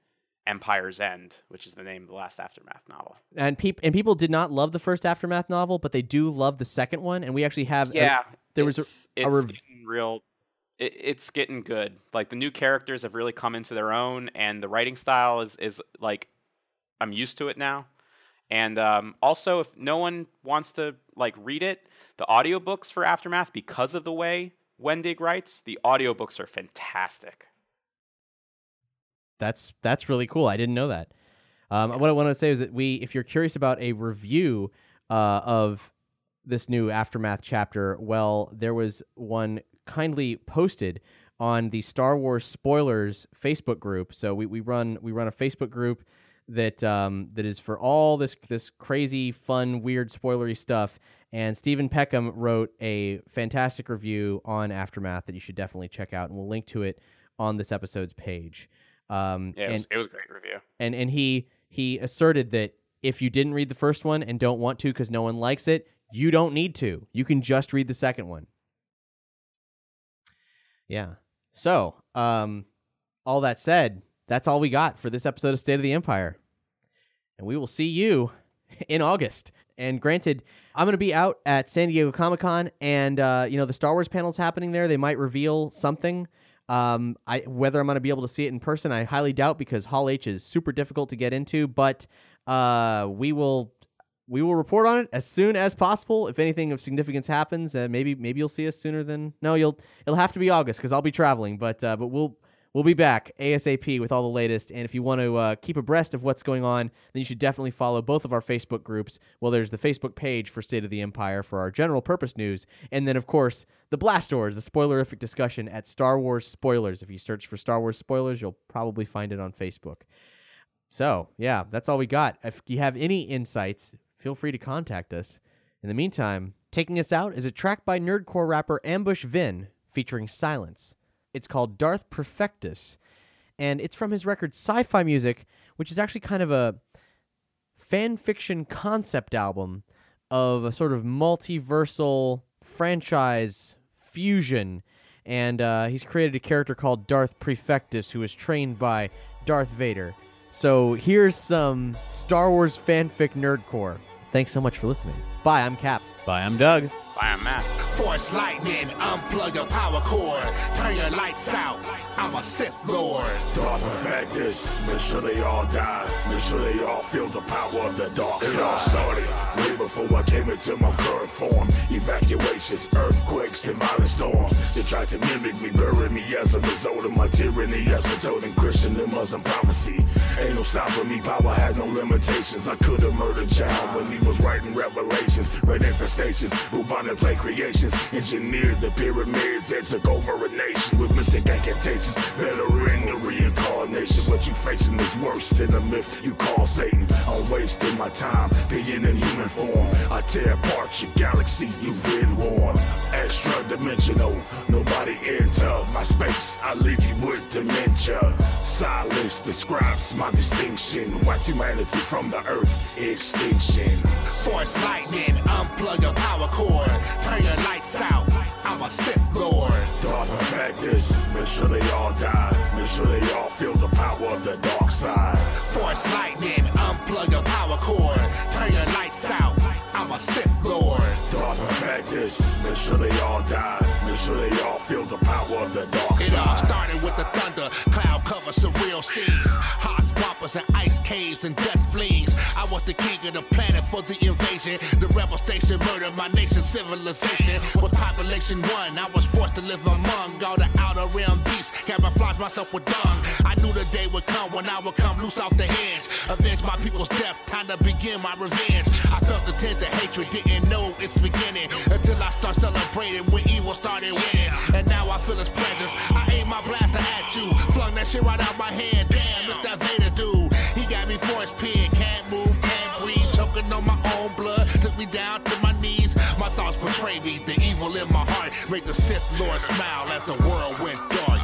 Empire's End, which is the name of the last Aftermath novel. And peop- and people did not love the first Aftermath novel, but they do love the second one. And we actually have a- Yeah, there was a- a rev- real. It, it's getting good. Like the new characters have really come into their own, and the writing style is is like I'm used to it now. And um, also, if no one wants to like read it, the audiobooks for Aftermath, because of the way Wendig writes, the audiobooks are fantastic. That's that's really cool. I didn't know that. Um, What I want to say is that we, if you're curious about a review uh, of this new aftermath chapter, well, there was one kindly posted on the Star Wars spoilers Facebook group. So we, we run we run a Facebook group that um, that is for all this this crazy, fun, weird, spoilery stuff. And Stephen Peckham wrote a fantastic review on Aftermath that you should definitely check out, and we'll link to it on this episode's page. Um, Yeah, it, and was, it was a great review. and and he he asserted that if you didn't read the first one and don't want to because no one likes it, you don't need to. You can just read the second one. Yeah. So, um, all that said, that's all we got for this episode of State of the Empire, and we will see you <laughs> in August. And granted, I'm going to be out at San Diego Comic Con, and uh, you know the Star Wars panel's happening there. They might reveal something. Um, I whether I'm going to be able to see it in person, I highly doubt because Hall H is super difficult to get into. But uh, we will we will report on it as soon as possible. If anything of significance happens, uh, maybe maybe you'll see us sooner than no. You'll it'll have to be August because I'll be traveling. But uh, but we'll we'll be back asap with all the latest. And if you want to uh, keep abreast of what's going on, then you should definitely follow both of our Facebook groups. Well, there's the Facebook page for State of the Empire for our general purpose news, and then of course the Blast Doors, the spoilerific discussion at Star Wars Spoilers. If you search for Star Wars Spoilers, you'll probably find it on Facebook. So, yeah, that's all we got. If you have any insights, feel free to contact us. In the meantime, taking us out is a track by nerdcore rapper Ambush Vin featuring Silence. It's called Darth Perfectus, and it's from his record Sci Fi Music, which is actually kind of a fan fiction concept album of a sort of multiversal franchise fusion. and uh, he's created a character called Darth Prefectus, who was trained by Darth Vader. So here's some Star Wars fanfic nerdcore. Thanks so much for listening. Bye, I'm Cap. Bye, I'm Doug. Bye, I'm Matt. Force lightning, unplug your power cord. Turn your lights out. I'm a Sith Lord. Darth Perfectus, make sure they all die. Make sure they all feel the power of the dark side. It all started before I came into my current form. Evacuations, earthquakes, and violent storms. They tried to mimic me, bury me as a result of my tyranny. As foretold in Christian and Muslim prophecy. Ain't no stopping me, power had no limitations. I could have murdered John when he was writing Revelations. Red infestations, bubonic plague creations. Engineered the pyramids that took over a nation with mystic incantations. Veteran and reincarnation. What you facing is worse than a myth you call Satan. I'm wasting my time being in human form. I tear apart your galaxy, you've been warned. Extra dimensional, nobody enter my space. I leave you with dementia. Silence describes my distinction. Wipe humanity from the earth, extinction. Force lightning, unplug your power cord. Turn your lights out. I'm a Sith Lord. Darth Perfectus, make sure they all die. Make sure they all feel the power of the dark side. Force lightning, unplug your power cord. Turn your lights out. A Sith Lord. Darth Perfectus, make sure they all die. Make sure they all feel the power of the dark It all started with the thunder, cloud cover, surreal scenes, hot swampers and ice caves and death fleas. I was the king of the planet for the invasion. The rebel station murdered my nation's civilization. With population one, I was forced to live among all the outer realm beasts. Camouflage myself with dung. I knew the day would come when I would come loose off the hands. Avenge my people's death, time to begin my revenge. The tinge of hatred, didn't know its beginning until I start celebrating when evil started winning. And now I feel its presence. I aim my blaster at you, flung that shit right out my hand. Damn, it's that Vader dude. He got me for his pin, can't move, can't breathe, choking on my own blood, took me down to my knees. My thoughts betray me, the evil in my heart made the Sith Lord smile as the world went dark.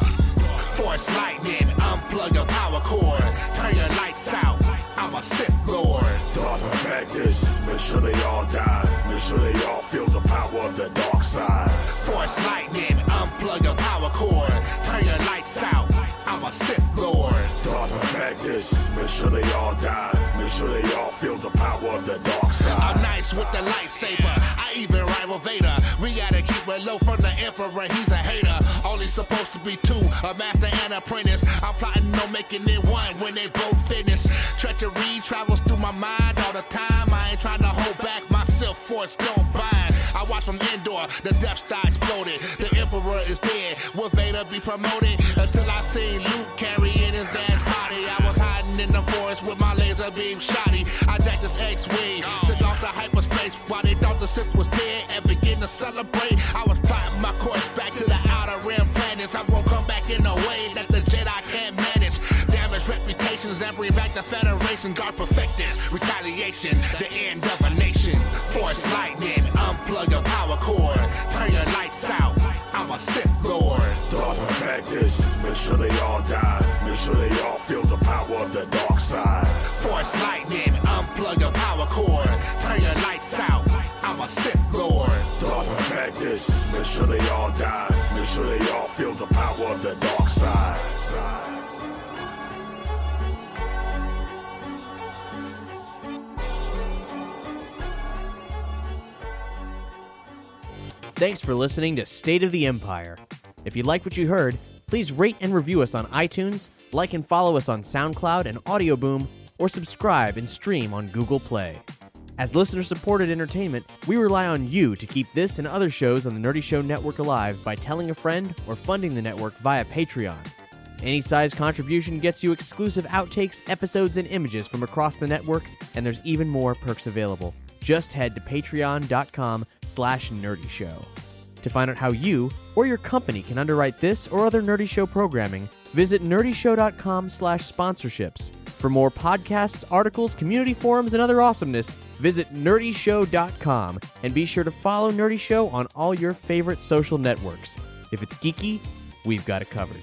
Force lightning, unplug your power cord, turn your lights out. I'm a Sith Lord. Darth Perfectus, make sure they all die. Make sure they all feel the power of the dark side. Force lightning, unplug your power cord, turn your lights out. I'm a Sith Lord. Darth Perfectus, make sure they all die. Make sure they all feel the power of the dark side. I'm nice with the lightsaber. I even rival Vader. We gotta keep it low from the Emperor. He's a hater. Only supposed to be two, a master and apprentice. I'm plotting on making it one when they both finish. Treachery travels through my mind all the time. I ain't trying to hold back. My self force don't bind. I watch from Endor. The Death Star exploded. The Emperor is dead. Will Vader be promoted? Until I seen Luke carrying his dad's body. I was hiding in the forest with my laser beam shotty. I jacked his X-wing, took off the hyperspace while they thought the Sith was dead and begin to celebrate. I was plotting my course back to the outer rim planets. I won't come back in a way that the Jedi can't manage. Damage reputations and bring back the Federation. Guard perfect this. Retaliation, the end of Sith Lord. Darth Perfectus, make sure they all die. Make sure they all feel the power of the dark side. Force lightning, unplug your power cord. Turn your lights out. I'm a Sith Lord. Darth Perfectus, make sure they all die. Make sure they all feel the power of the dark side. Thanks for listening to State of the Empire. If you like what you heard, please rate and review us on iTunes, like and follow us on SoundCloud and Audio Boom, or subscribe and stream on Google Play. As listener supported entertainment, we rely on you to keep this and other shows on the Nerdy Show Network alive by telling a friend or funding the network via Patreon. Any size contribution gets you exclusive outtakes, episodes, and images from across the network, and there's even more perks available. Just head to patreon.com slash nerdy show. To find out how you or your company can underwrite this or other Nerdy Show programming, visit nerdyshow.com slash sponsorships. For more podcasts, articles, community forums, and other awesomeness, visit nerdyshow.com and be sure to follow Nerdy Show on all your favorite social networks. If it's geeky, we've got it covered.